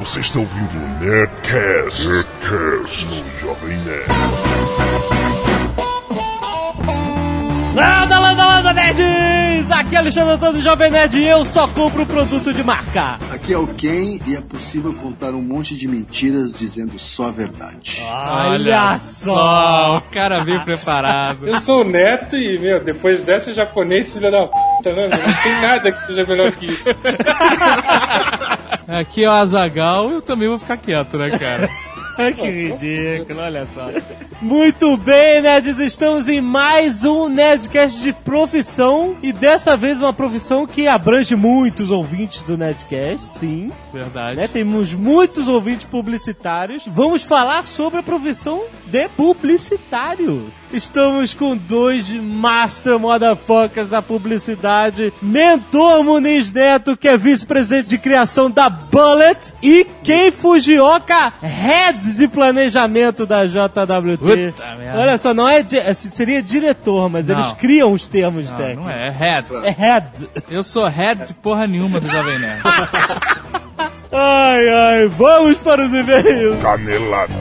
Você está ouvindo o Nerdcast, Nerdcast no Jovem Nerd. Landa, landa, landa, nerds! Aqui é Alexandre Antônio Jovem Nerd e eu só compro produto de marca. Aqui é o Ken e é possível contar um monte de mentiras dizendo só a verdade. Olha só! o cara veio preparado. Eu sou o neto e, meu, depois dessa japonês, filha da puta, né? Não tem nada que seja melhor que isso. Aqui é o Azagal, eu também vou ficar quieto, né, cara? que ridículo, olha só. Muito bem, nerds, estamos em mais um Nerdcast de profissão e dessa vez uma profissão que abrange muitos ouvintes do Nerdcast, sim. Verdade. Né? Temos muitos ouvintes publicitários. Vamos falar sobre a profissão de publicitários. Estamos com dois master motherfuckers da publicidade. Mentor Muniz Neto, que é vice-presidente de criação da Bullet. E Ken Fujioka, head de planejamento da JWT. Puta. Olha só, não é, di- é- seria diretor, mas Não. eles criam os termos Não, técnicos. não é, é head. É head. Eu sou head de porra nenhuma do Jovem Nerd. Ai, ai, vamos para os e-mails. Canelada.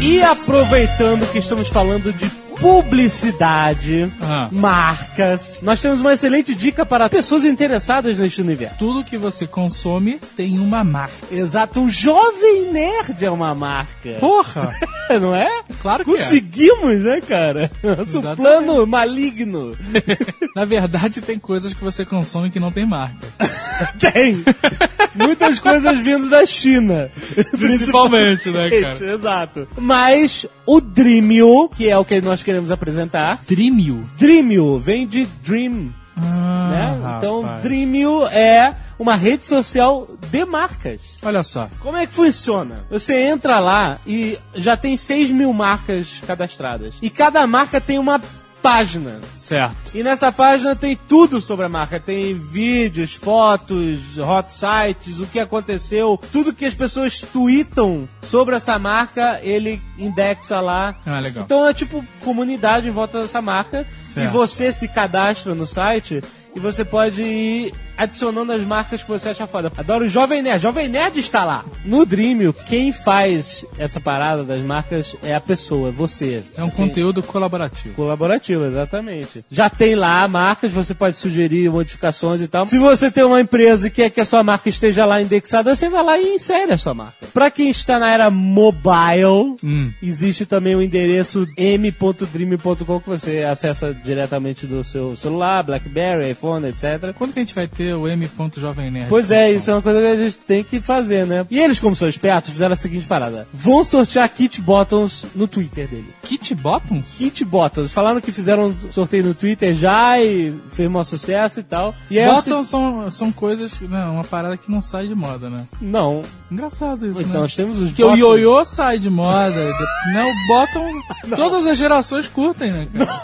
E aproveitando que estamos falando de publicidade, Ah. marcas, nós temos uma excelente dica para pessoas interessadas neste universo. Tudo que você consome tem uma marca. Exato, o Jovem Nerd é uma marca. Porra! Não é? Claro que é. Conseguimos, né, cara? Nosso Exatamente. plano maligno. Na verdade, tem coisas que você consome que não tem marca. Tem! Muitas coisas vindo da China. Principalmente, né, cara? Exato. Mas o Dreamio, que é o que nós queremos apresentar, Dreamio. Dreamio vem de Dream, Ah, né? Então, rapaz. Dreamio é uma rede social de marcas. Olha só. Como é que funciona? Você entra lá e já tem 6 mil marcas cadastradas. E cada marca tem uma página. Certo. E nessa página tem tudo sobre a marca. Tem vídeos, fotos, hot sites, o que aconteceu, tudo que as pessoas tweetam sobre essa marca, ele indexa lá. Ah, legal. Então é tipo comunidade em volta dessa marca. Certo. E você se cadastra no site e você pode ir adicionando as marcas que você acha foda. Adoro o Jovem Nerd. Jovem Nerd está lá. No Dreamio, quem faz essa parada das marcas é a pessoa, é você. É um Assim, conteúdo colaborativo. Colaborativo, exatamente. Já tem lá marcas, você pode sugerir modificações e tal. Se você tem uma empresa e quer que a sua marca esteja lá indexada, você vai lá e insere a sua marca. Pra quem está na era mobile, Hum. existe também o endereço m.dream.com que você acessa diretamente do seu celular, BlackBerry, iPhone, etc. Quando que a gente vai ter o M. Jovem Nerd? Pois é, isso é uma coisa que a gente tem que fazer, né? E eles, como são espertos, fizeram a seguinte parada. Vão sortear kit bottoms no Twitter dele. Kit Bottoms? Kit Bottoms. Falaram que fizeram sorteio no Twitter já e fez um sucesso e tal. E Bottoms são, são coisas, né, uma parada que não sai de moda, né? Não. Engraçado isso, Então, né? nós temos os Porque o bottoms. ioiô sai de moda, né? O bottom, todas as gerações curtem, né, cara?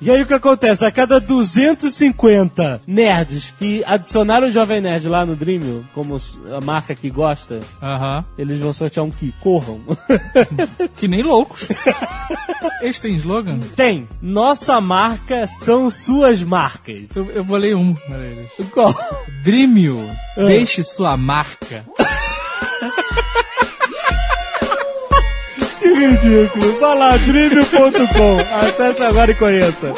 E aí o que acontece? A cada 250 nerds que adicionaram o Jovem Nerd lá no Dreamio, como a marca que gosta, Aham. eles vão sortear um kit. Corram. Que nem loucos. Eles têm slogan? Tem. Nossa marca são suas marcas. Eu, eu vou ler um pra eles. Qual? Dreamio, deixe sua marca. Ridículo. Dreamio.com. Acesse agora e conheça.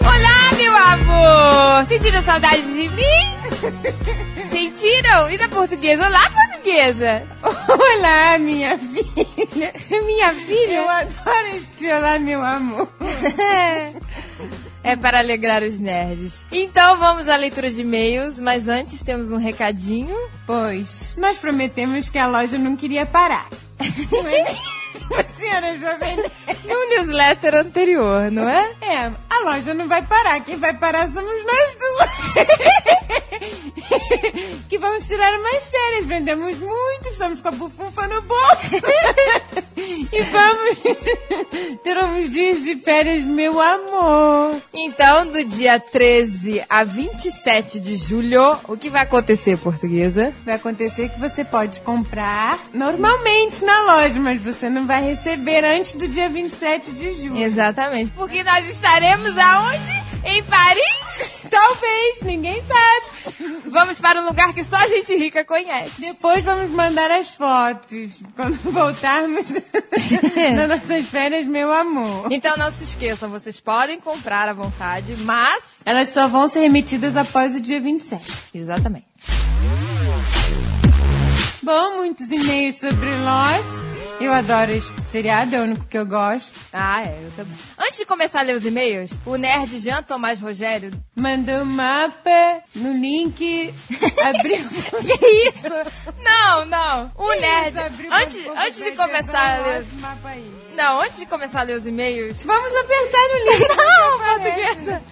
Olá, meu amor! Sentiram saudade de mim? Sentiram? E da portuguesa? Olá, portuguesa! Olá, minha filha! Minha filha? Eu adoro este olá, meu amor! É para alegrar os nerds. Então vamos à leitura de e-mails, mas antes temos um recadinho. Pois, nós prometemos que a loja não queria parar. Não é senhora Jovem? No newsletter anterior, não é? É, a loja não vai parar. Quem vai parar somos nós duas. que vamos tirar mais férias. Vendemos muito, estamos com a bufunfa no bolso. E vamos ter uns dias de férias, meu amor. Então, do dia 13 a 27 de julho, o que vai acontecer, portuguesa? Vai acontecer que você pode comprar normalmente na loja, mas você não vai receber antes do dia 27 de julho. Exatamente. Porque nós estaremos aonde? Em Paris? Talvez, ninguém sabe. Vamos para um lugar que só a gente rica conhece. Depois vamos mandar as fotos. Quando voltarmos das nossas férias, meu amor. Então não se esqueçam, vocês podem comprar à vontade, mas. Elas só vão ser remetidas após o dia 27. Exatamente. Bom, muitos e-mails sobre Lost. Eu adoro este seriado, é o único que eu gosto. Ah, é, eu também. Antes de começar a ler os e-mails, o nerd Jean Tomás Rogério. Mandou um mapa no link. Abriu. Que isso? Não, não. O nerd. Abriu Antes, antes de começar a ler. Não, antes de começar a ler os e-mails. Vamos apertar no link. Não, que portuguesa.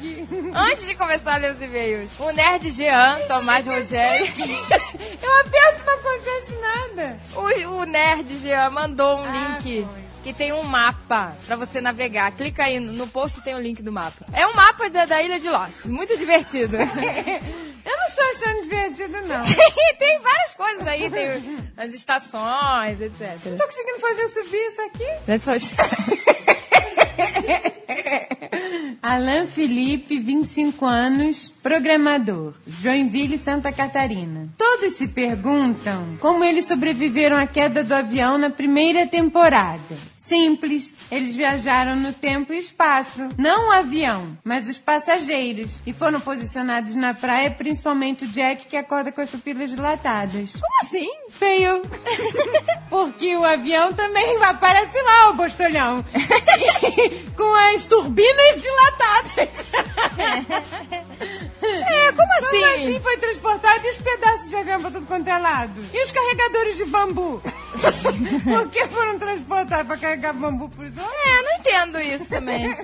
Antes de começar a ler os e-mails, o nerd Jean Tomás Rogério. Eu aperto e não nada. O, o nerd Jean mandou um Ah, link. foi. Que tem um mapa pra você navegar. Clica aí, no post tem o link do mapa. É um mapa da, da ilha de Lost. Muito divertido. Eu não estou achando divertido, não. tem, tem várias coisas aí, tem as estações, etc. Não tô conseguindo fazer subir isso aqui. That's what she Alan Felipe, 25 anos, programador, Joinville, Santa Catarina. Todos se perguntam como eles sobreviveram à queda do avião na primeira temporada. Simples, eles viajaram no tempo e espaço. Não o avião, mas os passageiros. E foram posicionados na praia, principalmente o Jack, que acorda com as pupilas dilatadas. Como assim? Feio. Porque o avião também aparece lá, o bostolhão. Com as turbinas dilatadas. É, como assim? Como assim foi transportado e os pedaços de avião pra tudo quanto é lado? E os carregadores de bambu? Por que foram transportados pra carregar bambu pros outros? É, não entendo isso também.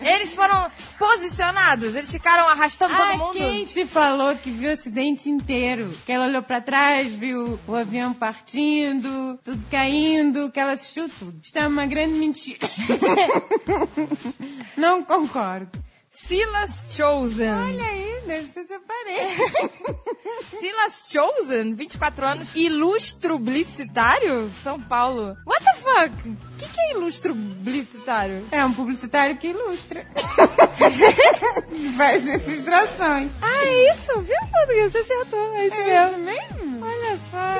Eles foram posicionados, eles ficaram arrastando todo A mundo. Kate falou que viu o acidente inteiro. Que ela olhou pra trás, viu o avião partindo, tudo caindo, que ela assistiu tudo. Isso é uma grande mentira. Não concordo. Silas Chosen. Olha aí, deve ser seu parente. Silas Chosen, 24 anos, ilustro publicitário, São Paulo. What the fuck? O que, que é ilustro publicitário? É um publicitário que ilustra. Faz ilustrações. Ah, é isso? Viu? Você acertou, é isso É mesmo. isso mesmo?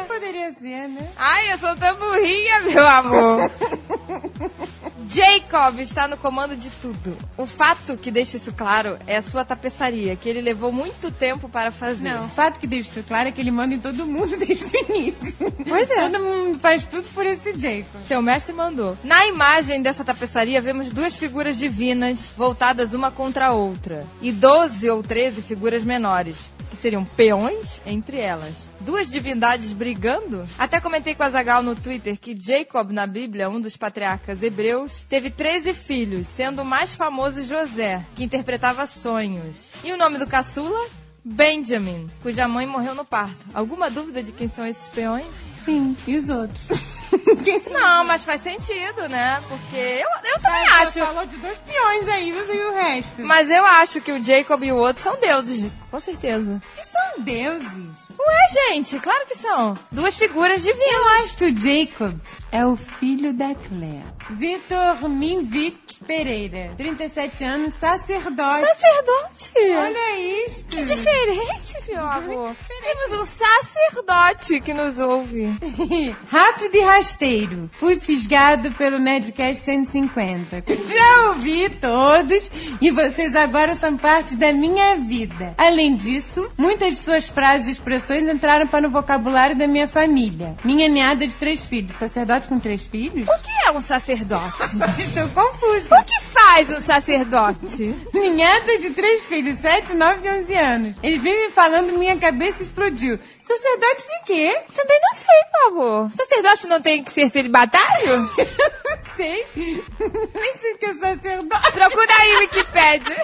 Que poderia ser, né? Ai, eu sou tão burrinha, meu amor. Jacob está no comando de tudo. O fato que deixa isso claro é a sua tapeçaria, que ele levou muito tempo para fazer. Não, o fato que deixa isso claro é que ele manda em todo mundo desde o início. Pois é. Todo mundo faz tudo por esse Jacob. Seu mestre mandou. Na imagem dessa tapeçaria, vemos duas figuras divinas voltadas uma contra a outra. E 12 ou 13 figuras menores, que seriam peões entre elas. Duas divindades brigando? Até comentei com a Zagal no Twitter que Jacob, na Bíblia, um dos patriarcas hebreus, teve 13 filhos, sendo o mais famoso José, que interpretava sonhos. E o nome do caçula? Benjamin, cuja mãe morreu no parto. Alguma dúvida de quem são esses peões? Sim, e os outros? Não, mas faz sentido, né? Porque eu, eu também Você acho. falou de dois peões aí, você e o resto. Mas eu acho que o Jacob e o outro são deuses, com certeza. Que são deuses. Ué, gente, claro que são. Duas figuras Eu divinas. acho que o Jacob é o filho da Claire. Vitor Minvik Pereira, 37 anos, sacerdote. Sacerdote! Olha isto. Que diferente, amor. Temos um sacerdote que nos ouve. Rápido e rasteiro. Fui fisgado pelo Nerdcast 150. Já ouvi todos e vocês agora são parte da minha vida. Além disso, muitas de suas frases e expressões entraram para o vocabulário da minha família. Minha neada de três filhos. Sacerdote com três filhos? O que é um sacerdote? Estou confusa. O que faz um sacerdote? Ninhada de três filhos, 7, 9 e 11 anos. Eles vivem falando, minha cabeça explodiu. Sacerdote de quê? Também não sei, por favor. Sacerdote não tem que ser celibatário? Não sei. Nem sei o que é sacerdote. Procura aí, Wikipédia.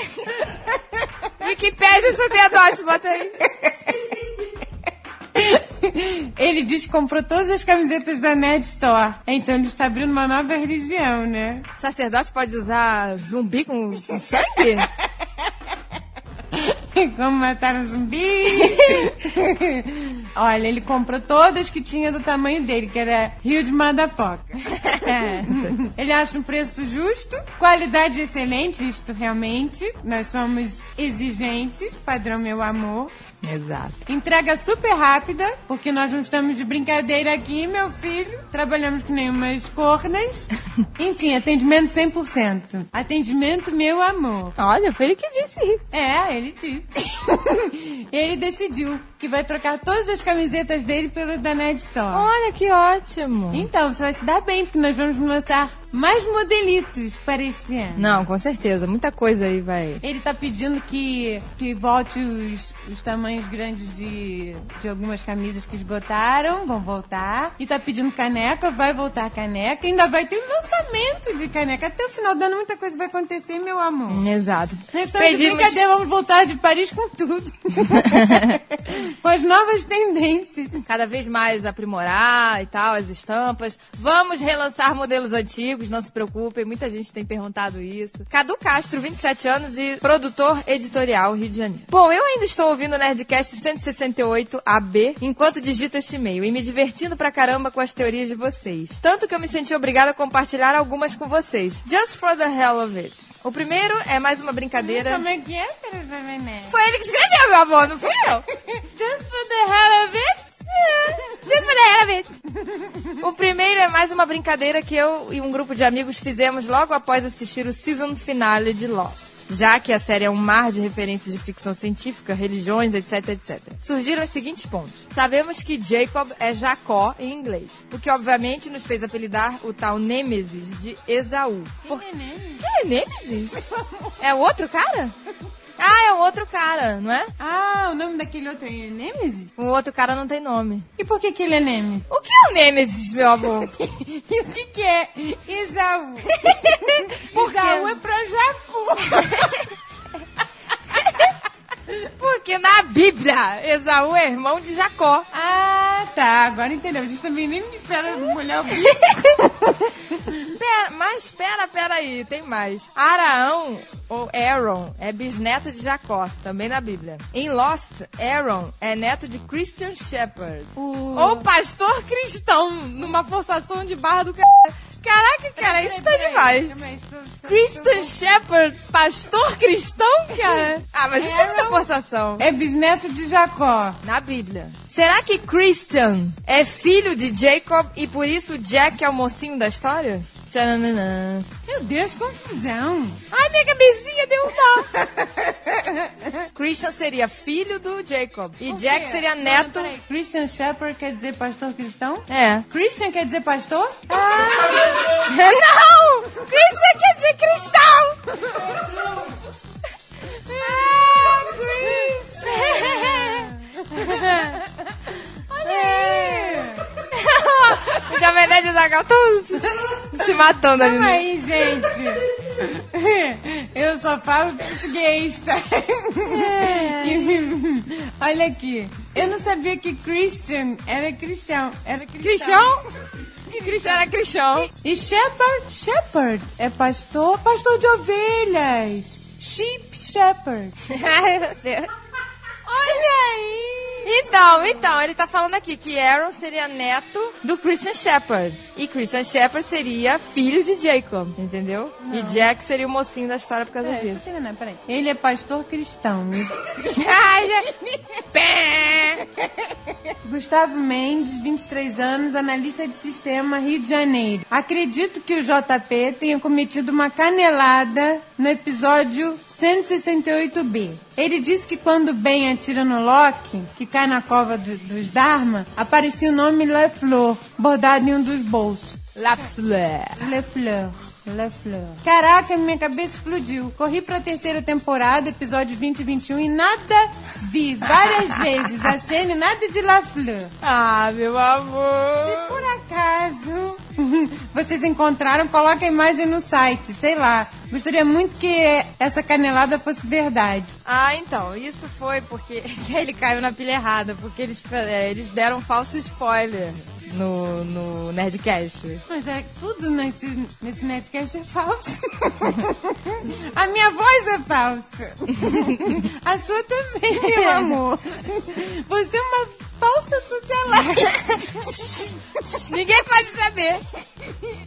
Wikipédia sacerdote, bota aí. Ele diz que comprou todas as camisetas da Ned Store. Então ele está abrindo uma nova religião, né? O sacerdote pode usar zumbi com, com sangue? Como matar um zumbi. Olha, ele comprou todas que tinha do tamanho dele, que era Rio de Motherfucker. ele acha um preço justo, qualidade excelente, isto realmente. Nós somos exigentes, padrão meu amor. Exato. Entrega super rápida, porque nós não estamos de brincadeira aqui, meu filho. Trabalhamos que nem umas cornas. Enfim, atendimento 100%. Atendimento, meu amor. Olha, foi ele que disse isso. É, ele disse. ele decidiu que vai trocar todas as camisetas dele pelo da Ned Store. Olha que ótimo. Então, você vai se dar bem, porque nós vamos lançar mais modelitos para este ano. Não, com certeza. Muita coisa aí vai. Ele tá pedindo que, que volte os, os tamanhos grandes de, de algumas camisas que esgotaram, vão voltar. E tá pedindo caneca, vai voltar caneca. Ainda vai ter um lançamento de caneca. Até o final do ano muita coisa vai acontecer, meu amor. Exato. Estamos de brincadeira, vamos voltar de Paris com tudo. com as novas tendências. cada vez mais aprimorar e tal, as estampas. Vamos relançar modelos antigos, não se preocupem, muita gente tem perguntado isso. Cadu Castro, 27 anos e produtor editorial Rio de Janeiro. Bom, eu ainda estou ouvindo o Nerdcast 168AB enquanto digito este e-mail e me divertindo pra caramba com as teorias de vocês. Tanto que eu me senti obrigada a compartilhar algumas com vocês. Just for the hell of it. O primeiro é mais uma brincadeira. Como é que é? Foi ele que escreveu, meu amor, não fui eu. Just for the hell of it? Just it. O primeiro é mais uma brincadeira que eu e um grupo de amigos fizemos logo após assistir o season finale de Lost. Já que a série é um mar de referências de ficção científica, religiões, etc, etc. Surgiram os seguintes pontos. Sabemos que Jacob é Jacó em inglês, o que obviamente nos fez apelidar o tal Nêmesis de Esaú. Por... É Nêmesis? É o outro cara? Ah, é o outro cara, não é? Ah, o nome daquele outro é Nemesis? O outro cara não tem nome. E por que que ele é Nemesis? O que é o Nêmesis, meu amor? e o que que é Esaú? Esaú é pra Jacu. Porque na Bíblia, Esaú é irmão de Jacó. ah, tá. Agora entendeu. A gente também nem me espera bico. Pera, mas pera, pera aí, tem mais. Araão, ou Aaron, é bisneto de Jacó, também na Bíblia. Em Lost, Aaron é neto de Christian Shepherd. Ou pastor cristão, numa forçação de barra do cara. Caraca, cara, isso tá demais. Christian Shepherd, pastor cristão, cara? Ah, mas isso é muita forçação. É bisneto de Jacó. Na Bíblia. Será que Christian é filho de Jacob e por isso Jack é o mocinho da história? Tchananã. Meu Deus, confusão. Ai, minha cabecinha deu um nó. Christian seria filho do Jacob. E Jack seria Não, neto. peraí. Christian Shepherd quer dizer pastor cristão? É. Christian quer dizer pastor? Não! Christian quer dizer cristão! Jovem Nerd e o Zagal tão se matando ali. Calma né? aí, gente. Eu só falo português, tá? E- Olha aqui. Eu não sabia que Christian era cristão. Era cristão. Cristão? Era cristão. E shepherd, shepherd é pastor, pastor de ovelhas. Sheep shepherd. Ai, meu Deus. Então, então, ele tá falando aqui que Aaron seria neto do Christian Shepherd. E Christian Shepherd seria filho de Jacob, entendeu? E Jack seria o mocinho da história por causa É, disso. terminar, peraí. Ele é pastor cristão. Ai, já- Pé! Gustavo Mendes, 23 anos, analista de sistema, Rio de Janeiro. Acredito que o JP tenha cometido uma canelada no episódio 168B. Ele disse que quando Ben atira no Loki, que cai na cova do- dos Dharma, aparecia o nome Le Fleur, bordado em um dos bolsos. La Fleur. Le Fleur. Le Fleur. Caraca, minha cabeça explodiu. Corri pra terceira temporada, episódio 20 e 21, e nada vi. Várias vezes a cena e nada de La Fleur. Ah, meu Se amor. por acaso vocês encontraram, coloca a imagem no site, sei lá. Gostaria muito que essa canelada fosse verdade. Ah, então, isso foi porque ele caiu na pilha errada, porque eles, é, eles deram um falso spoiler no, no Nerdcast. Mas é tudo nesse, nesse Nerdcast é falso. A minha voz é falsa. A sua também, meu amor. Você é uma falsa socialite. Ninguém pode saber.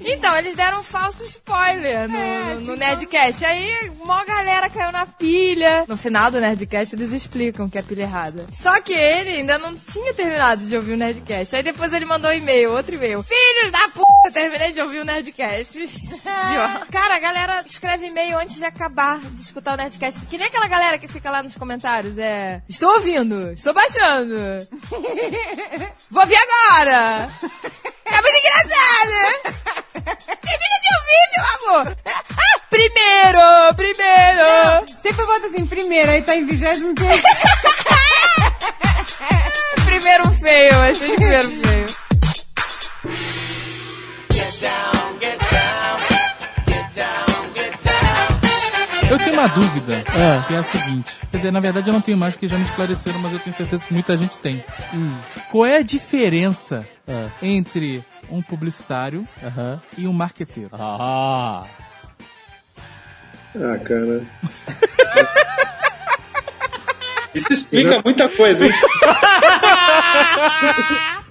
Então, eles deram um falso spoiler no, É, no tipo- Nerdcast. Aí, uma galera caiu na pilha. No final do Nerdcast, eles explicam que é pilha errada. Só que ele ainda não tinha terminado de ouvir o Nerdcast. Aí depois ele mandou um e-mail, outro e-mail. Filhos da p... Eu terminei de ouvir o Nerdcast. Idiota. Cara, a galera escreve e-mail antes de acabar de escutar o Nerdcast. Que nem aquela galera que fica lá nos comentários. É... Estou ouvindo. Estou baixando. Vou ouvir agora. É muito engraçado! Termina de ouvir, meu amor! Ah, primeiro! Primeiro! Sempre bota assim, primeiro, aí tá em vigésimo terceiro. Primeiro feio, achei de primeiro feio. Eu tenho uma dúvida, Ah. que é a seguinte. Quer dizer, na verdade eu não tenho mais, porque já me esclareceram, mas eu tenho certeza que muita gente tem. Qual é a diferença Ah. entre um publicitário Aham. e um marqueteiro? Ah. Ah, cara. Isso explica muita coisa, hein?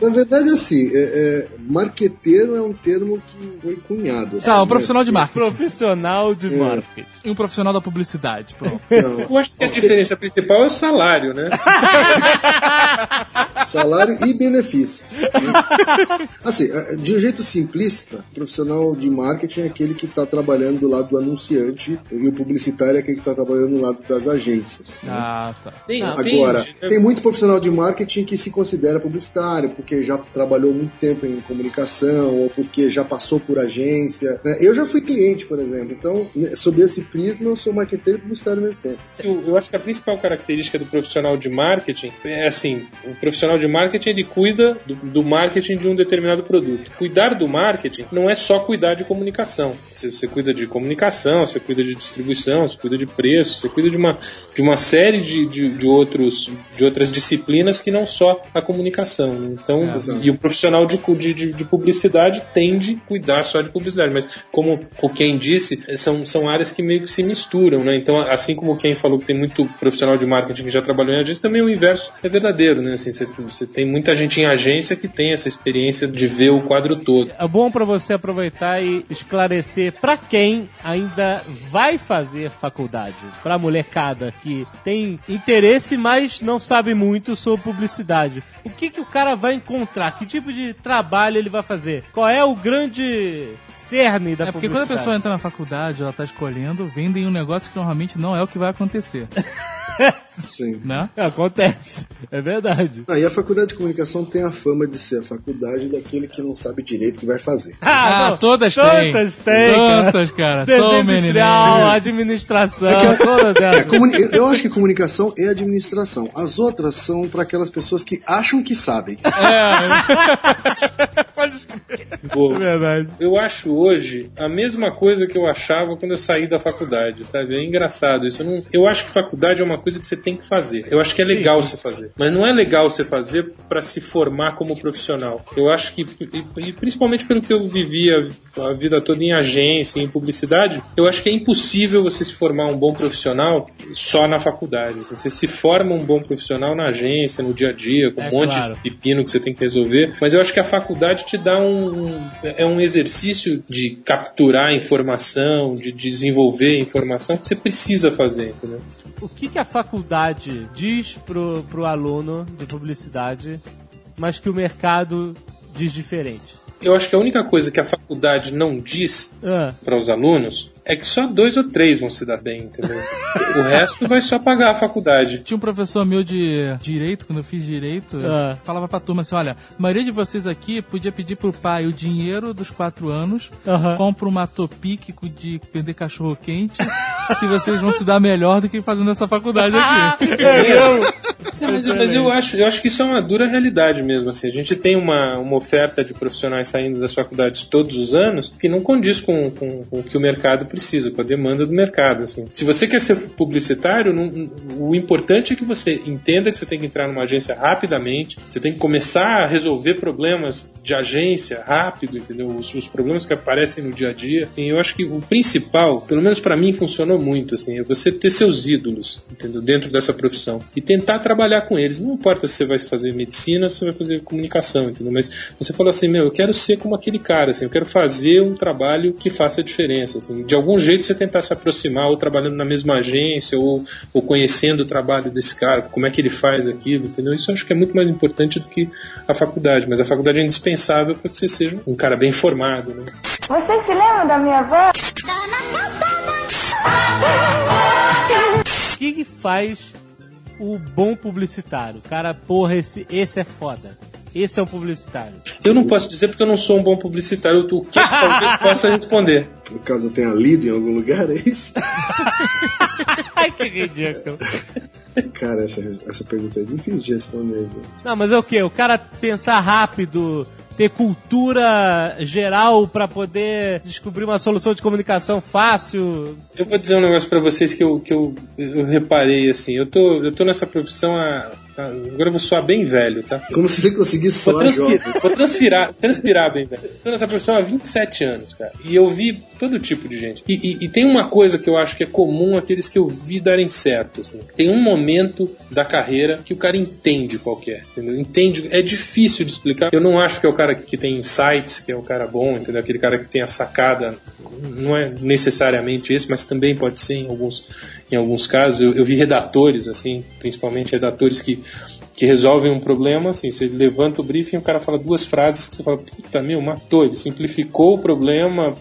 Na verdade, assim, é, é, marqueteiro é um termo que foi cunhado. Assim, Tá, um né? profissional de marketing. Profissional de É. marketing. E um profissional da publicidade, pronto. Não, Eu acho que a diferença principal é o salário, né? salário e benefícios. né? Assim, é, de um jeito simplista, o profissional de marketing é aquele que está trabalhando do lado do anunciante e o publicitário é aquele que está trabalhando do lado das agências. né? Ah, tá. Tem, Agora, tem- tem muito profissional de marketing que se considera publicitário, porque já trabalhou muito tempo em comunicação, ou porque já passou por agência. né? Eu já fui cliente, por exemplo. Então, né, sob esse prisma, eu sou marqueteiro e publicitário ao mesmo tempo. Eu, eu acho que a principal característica do profissional de marketing é assim: o profissional de marketing ele cuida do, do marketing de um determinado produto. Cuidar do marketing não é só cuidar de comunicação. Você, você cuida de comunicação, você cuida de distribuição, você cuida de preço, você cuida de uma, de uma série de, de, de outros, de outras disciplinas que não só a comunicação. Então, e o profissional de, de, de publicidade tende a cuidar só de publicidade. Mas, como o Ken disse, são, são áreas que meio que se misturam, né? Então, assim como o Ken falou que tem muito profissional de marketing que já trabalhou em agência, também o inverso é verdadeiro, né? Assim, você, você tem muita gente em agência que tem essa experiência de ver o quadro todo. É bom pra você aproveitar e esclarecer pra quem ainda vai fazer faculdade, pra molecada que tem interesse, mas não sabe muito sobre publicidade. O que que o cara vai encontrar? Que tipo de trabalho ele vai fazer? Qual é o grande cerne da É porque quando a publicidade? pessoa entra na faculdade, ela tá escolhendo, vendem um negócio que normalmente não é o que vai acontecer, Sim. né? Acontece, é verdade. Ah, e a faculdade de comunicação tem a fama de ser a faculdade daquele que não sabe direito o que vai fazer. Ah, não, todas têm. Todas têm, cara. Todas, cara. Desenho Sou industrial, menino. administração, É que a- toda É, comuni- eu- acho que comunicação é administração. As outras são para aquelas pessoas que acham que sabem. Boa. É verdade. Eu acho hoje a mesma coisa que eu achava quando eu saí da faculdade, sabe? É engraçado isso. Eu, não, eu acho que faculdade é uma coisa que você tem que fazer. Eu acho que é legal você fazer. Mas não é legal você fazer para se formar como profissional. Eu acho que, e, e principalmente pelo que eu vivi a, a vida toda em agência, em publicidade, eu acho que é impossível você se formar um bom profissional só na faculdade. Você se forma um bom profissional na agência, no dia a dia, com É um monte claro. de pepino que você tem que resolver. Mas eu acho que a faculdade te dá um. É um exercício de capturar informação, de desenvolver informação que você precisa fazer, entendeu? O que, que a faculdade diz pro, pro aluno de publicidade, mas que o mercado diz diferente? Eu acho que a única coisa que a faculdade não diz Ah, para os alunos é que só dois ou três vão se dar bem, entendeu? o resto vai só pagar a faculdade. Tinha um professor meu de direito, quando eu fiz direito, Ah. falava pra turma assim: olha, a maioria de vocês aqui podia pedir pro pai o dinheiro dos quatro anos, compra uma Topic de vender cachorro quente, que vocês vão se dar melhor do que fazendo essa faculdade aqui. é mesmo? Mas, mas eu, acho, eu acho que isso é uma dura realidade mesmo. Assim. A gente tem uma, uma oferta de profissionais saindo das faculdades todos os anos que não condiz com, com, com o que o mercado precisa, com a demanda do mercado. Assim. Se você quer ser publicitário, não, o importante é que você entenda que você tem que entrar numa agência rapidamente, você tem que começar a resolver problemas de agência rápido, entendeu? Os, os problemas que aparecem no dia a dia. E eu acho que o principal, pelo menos para mim, funcionou muito, assim, é você ter seus ídolos, entendeu? Dentro dessa profissão. E tentar trabalhar com eles. Não importa se você vai fazer medicina se você vai fazer comunicação, entendeu? Mas você falou assim, meu, eu quero ser como aquele cara, assim, eu quero fazer um trabalho que faça a diferença, assim. De algum jeito você tentar se aproximar, ou trabalhando na mesma agência, ou, ou conhecendo o trabalho desse cara, como é que ele faz aquilo, entendeu? Isso eu acho que é muito mais importante do que a faculdade. Mas a faculdade é indispensável para que você seja um cara bem formado, né? Você se lembra da minha avó? O que, que faz o bom publicitário? Cara, porra, esse, esse é foda. Esse é um publicitário. Eu não posso dizer porque eu não sou um bom publicitário. O que talvez possa responder. No caso, eu tenha lido em algum lugar, é isso? Ai, que ridículo. Cara, essa, essa pergunta é difícil de responder. Viu? Não, mas é o quê? O cara pensar rápido, ter cultura geral para poder descobrir uma solução de comunicação fácil. Eu vou dizer um negócio para vocês que eu, que eu, eu reparei assim. Eu tô, eu tô nessa profissão há Agora eu vou soar bem velho, tá? Como se ele conseguisse Vou, soar jovem. transpirar, vou transpirar, transpirar bem velho. Tô nessa profissão há 27 anos, cara. E eu vi todo tipo de gente. E, e- e tem uma coisa que eu acho que é comum aqueles que eu vi darem certo, assim. Tem um momento da carreira que o cara entende qual que é, entendeu? Entende, é difícil de explicar. Eu não acho que é o cara que, que tem insights, que é o cara bom, entendeu? Aquele cara que tem a sacada. Não é necessariamente esse, mas também pode ser em alguns, em alguns casos. Eu, eu vi redatores, assim, principalmente redatores que que resolvem um problema, assim, você levanta o briefing e o cara fala duas frases que você fala, puta, meu, matou, ele simplificou o problema,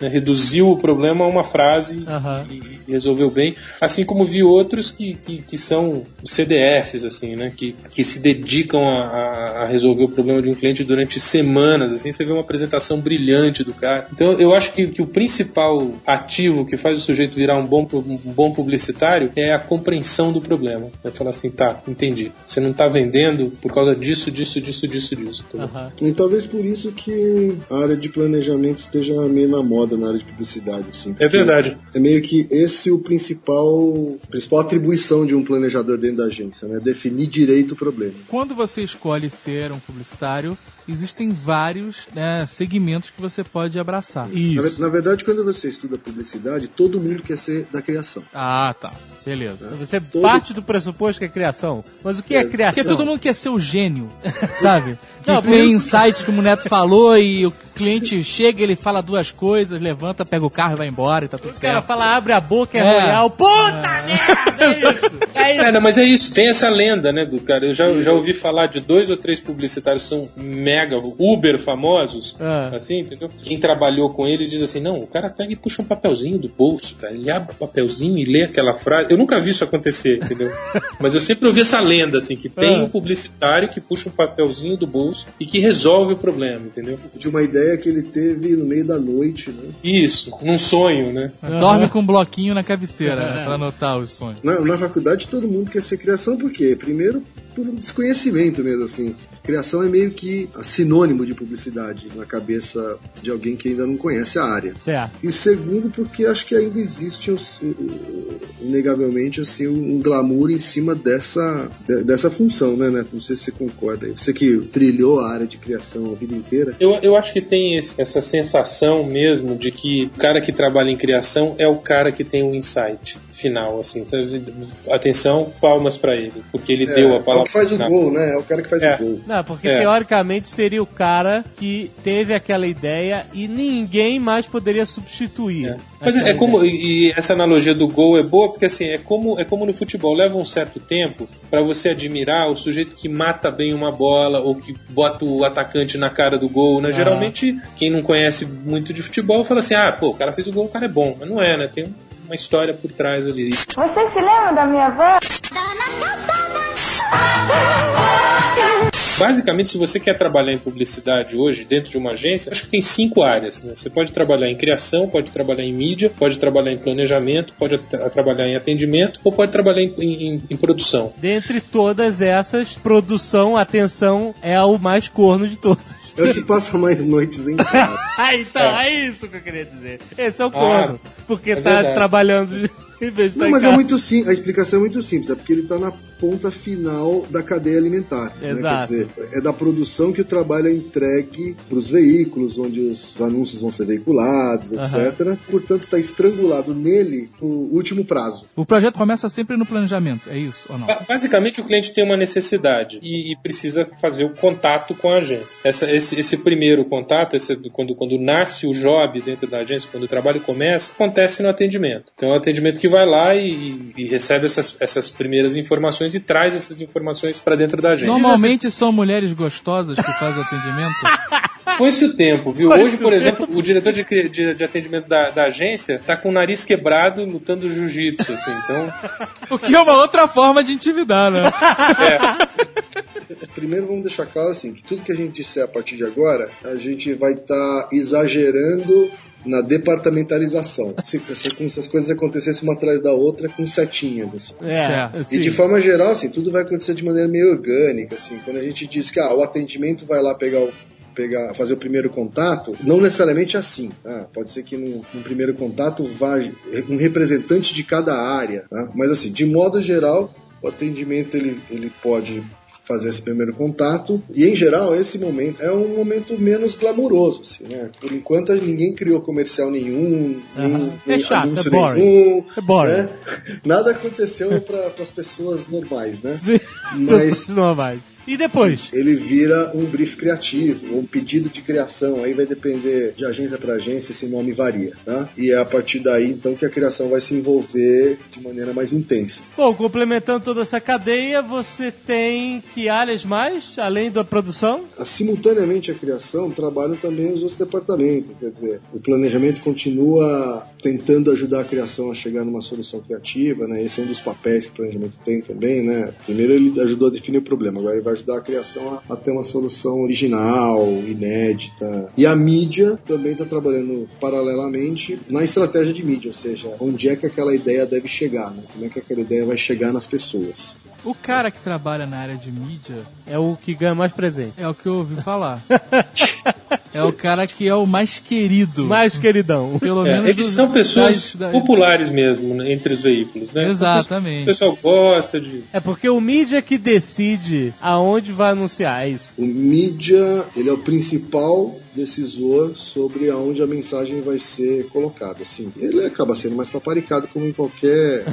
né, reduziu o problema a uma frase Aham. e, e resolveu bem. Assim como vi outros que, que, que são CDFs, assim, né, que, que se dedicam a, a- a resolver o problema de um cliente durante semanas, assim, você vê uma apresentação brilhante do cara. Então, eu acho que, que o principal ativo que faz o sujeito virar um bom, um bom publicitário é a compreensão do problema. É falar assim, tá, entendi. Você não tá vendendo por causa disso, disso, disso, disso, disso. entendeu? Aham. E talvez por isso que a área de planejamento esteja meio na moda na área de publicidade, assim. É verdade. É meio que esse o principal, principal atribuição de um planejador dentro da agência, né? Definir direito o problema. Quando você escolhe ser um publicitário, existem vários né, segmentos que você pode abraçar. Na, Isso. na verdade, quando você estuda publicidade, todo mundo quer ser da criação. Ah, tá. Beleza. Você Todo- parte do pressuposto que é criação. Mas o que é, É, criação? Porque todo mundo quer ser o gênio, sabe? Que Não, tem insights como o Neto falou e o cliente chega, ele fala duas coisas, levanta, pega o carro e vai embora e tá tudo O cara certo. fala, abre a boca, é, É. royal. Puta merda, é isso. É isso. É, não, mas é isso, tem essa lenda, né, do cara. Eu já, eu já ouvi falar de dois ou três publicitários que são mega, uber famosos, Ah. assim, entendeu? Quem trabalhou com eles diz assim: não, o cara pega e puxa um papelzinho do bolso, cara. Ele abre o papelzinho e lê aquela frase. Eu nunca vi isso acontecer, entendeu? mas eu sempre ouvi essa lenda, assim, que tem Ah. um publicitário que puxa um papelzinho do bolso e que resolve o problema, entendeu? De uma ideia que ele teve no meio da noite, né? Isso, num sonho, né? Dorme com um bloquinho na cabeceira, né, pra anotar os sonhos. Na, na faculdade todo mundo quer ser criação, por quê? Primeiro, por um desconhecimento mesmo, assim. Criação é meio que sinônimo de publicidade na cabeça de alguém que ainda não conhece a área. Certo. E segundo, porque acho que ainda existe, um, um, inegavelmente, assim, um glamour em cima dessa, de- dessa função, né, Neto? Não sei se você concorda. aí. Você que trilhou a área de criação a vida inteira. Eu, eu acho que tem esse- essa sensação mesmo de que o cara que trabalha em criação é o cara que tem um insight final, assim. sabe? Atenção, palmas pra ele, porque ele deu a é o palavra. que faz o final. gol, né? É o cara que faz É. o gol. Não, porque É. teoricamente seria o cara que teve aquela ideia e ninguém mais poderia substituir. É. Mas é, é como e e essa analogia do gol é boa porque assim é como é como no futebol leva um certo tempo pra você admirar o sujeito que mata bem uma bola ou que bota o atacante na cara do gol, né? Geralmente quem não conhece muito de futebol fala assim ah pô o cara fez o gol o cara é bom, mas não é né? Tem uma história por trás ali. Você se lembra da minha avó? Basicamente, se você quer trabalhar em publicidade hoje, dentro de uma agência, acho que tem cinco áreas. Né? Você pode trabalhar em criação, pode trabalhar em mídia, pode trabalhar em planejamento, pode tra- trabalhar em atendimento ou pode trabalhar em, em- em produção. Dentre todas essas, produção, atenção, é o mais corno de todos. É o que passa mais noites em casa. Ah, então, é. isso que eu queria dizer. Esse é o corno. porque é tá verdade. trabalhando em vez de Não, em mas é muito simples. A explicação é muito simples. É porque ele está na ponta final da cadeia alimentar. né? Exato. Quer dizer, é da produção que o trabalho é entregue para os veículos, onde os anúncios vão ser veiculados, etc. Portanto, está estrangulado nele o último prazo. O projeto começa sempre no planejamento, é isso ou não? Ba- Basicamente, o cliente tem uma necessidade e, e precisa fazer o contato com a agência. Essa- esse, esse primeiro contato, esse- quando, quando nasce o job dentro da agência, quando o trabalho começa, acontece no atendimento. Então, é o atendimento que vai lá e, e recebe essas, essas primeiras informações e traz essas informações para dentro da agência. Normalmente são mulheres gostosas que fazem o atendimento. Foi-se o tempo, viu? Foi-se Hoje, por tempo. exemplo, o diretor de, de- de atendimento da, da agência tá com o nariz quebrado lutando jiu-jitsu, assim. Então, O que é uma outra forma de intimidar, né? Primeiro, vamos deixar claro assim, que tudo que a gente disser a partir de agora, a gente vai estar exagerando na departamentalização. Se, se, como se as coisas acontecessem uma atrás da outra com setinhas, assim. É, assim, E de forma geral, assim, tudo vai acontecer de maneira meio orgânica, assim. Quando a gente diz que ah, o atendimento vai lá pegar o pegar, fazer o primeiro contato, não necessariamente assim. tá? Pode ser que num, num primeiro contato vá um representante de cada área, tá? mas assim, de modo geral, o atendimento ele, ele pode fazer esse primeiro contato e em geral esse momento é um momento menos glamouroso assim, né? por enquanto ninguém criou comercial nenhum nem, Aham. nem É chato, anúncio é boring. nenhum É boring. né? nada aconteceu para as pessoas normais né Sim. Mas- vai. E depois? ele vira um brief criativo, um pedido de criação. Aí vai depender de agência para agência, esse nome varia, tá? E é a partir daí, então, que a criação vai se envolver de maneira mais intensa. Bom, complementando toda essa cadeia, você tem que áreas mais, além da produção? Simultaneamente à criação, trabalham também os outros departamentos. Quer dizer, o planejamento continua tentando ajudar a criação a chegar numa solução criativa, né? Esse é um dos papéis que o planejamento tem também, né? Primeiro ele ajudou a definir o problema, agora ele vai ajudar a criação a, a ter uma solução original, inédita. E a mídia também está trabalhando paralelamente na estratégia de mídia, ou seja, onde é que aquela ideia deve chegar, né? Como é que aquela ideia vai chegar nas pessoas. O cara que trabalha na área de mídia É o que ganha mais presente. é o que eu ouvi falar. é o cara que é o mais querido. Mais queridão. Pelo é, menos eles são pessoas da- populares mesmo né, entre os veículos, né? Exatamente. O pessoal gosta de. É porque o mídia que decide aonde vai anunciar, é isso. O mídia, ele é o principal decisor sobre aonde a mensagem vai ser colocada. Assim, ele acaba sendo mais paparicado como em qualquer,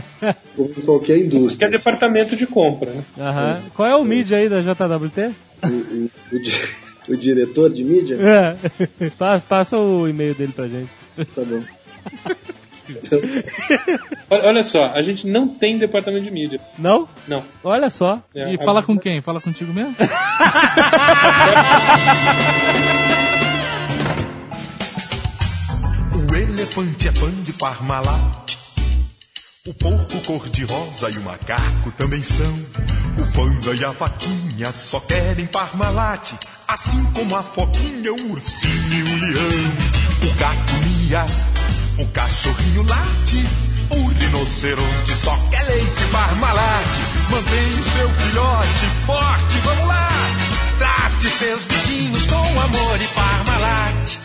como em qualquer Que é indústria. assim. departamento de compra, né? Aham. Qual é o mídia aí da JWT? O, o- o o diretor de mídia, É. Pa- Passa o e-mail dele pra gente. tá bom. Olha, olha só, a gente não tem departamento de mídia. Não? Não. Olha só. É, E fala com quem? Fala contigo mesmo? O elefante é fã de Parmalat. O porco cor-de-rosa e o macaco também são. O panda e a vaquinha só querem Parmalat. Assim como a foquinha, o ursinho e o leão. O gato mia, o cachorrinho late. O rinoceronte só quer leite Parmalat. Mantenha o seu filhote forte, vamos lá. Trate seus bichinhos com amor e Parmalat.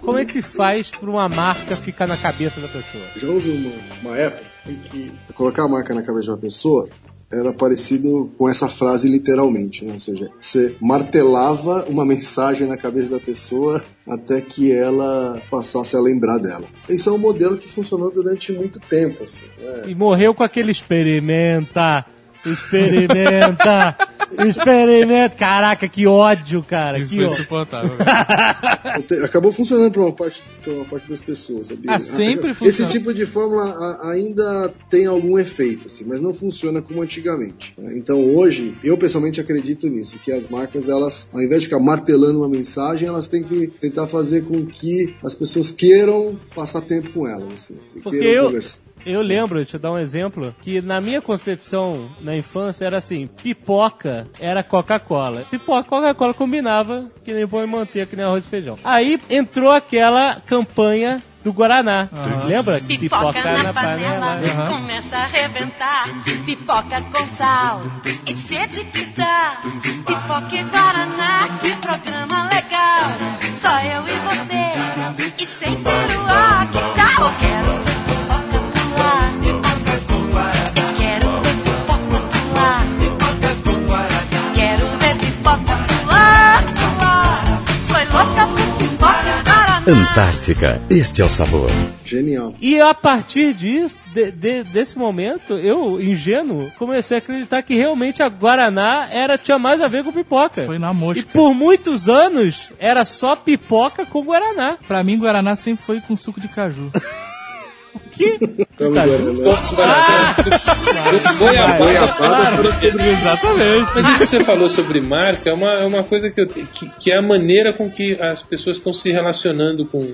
Como é que se faz pra uma marca ficar na cabeça da pessoa? Já houve uma, uma época em que colocar a marca na cabeça de uma pessoa era parecido com essa frase literalmente, né? ou seja, você martelava uma mensagem na cabeça da pessoa até que ela passasse a lembrar dela. Isso é um modelo que funcionou durante muito tempo, assim, né? E morreu com aquele experimenta, experimenta. Experimento. Caraca, que ódio, cara. Isso que foi ódio. insuportável. Acabou funcionando para uma parte, pra uma parte das pessoas, sabia? Ah, sempre Esse funciona. tipo de fórmula ainda tem algum efeito, assim, mas não funciona como antigamente. né? Então hoje, eu pessoalmente acredito nisso, que as marcas, elas, ao invés de ficar martelando uma mensagem, elas têm que tentar fazer com que as pessoas queiram passar tempo com elas. Assim, Porque queiram eu, conversar. Eu lembro, deixa eu dar um exemplo, que na minha concepção na infância era assim: pipoca era Coca-Cola. Pipoca, Coca-Cola combinava que nem pão e manteiga, que nem arroz e feijão. Aí entrou aquela campanha do Guaraná. Lembra? Pipoca na panela, começa a arrebentar. Pipoca com sal e sede que dá. Pipoca e Guaraná, que programa legal. Só eu e você, e sem peruá, que tal? Eu quero Antártica, este é o sabor. Genial. E a partir disso, de- de- desse momento, eu, ingênuo, comecei a acreditar que realmente a Guaraná era, tinha mais a ver com pipoca. Foi na mosca. E por muitos anos era só pipoca com Guaraná. Pra mim, Guaraná sempre foi com suco de caju. Que? Goiabada ser Exatamente. Mas isso que você falou sobre marca é uma, é uma coisa que, eu, que, que é a maneira com que as pessoas estão se relacionando com,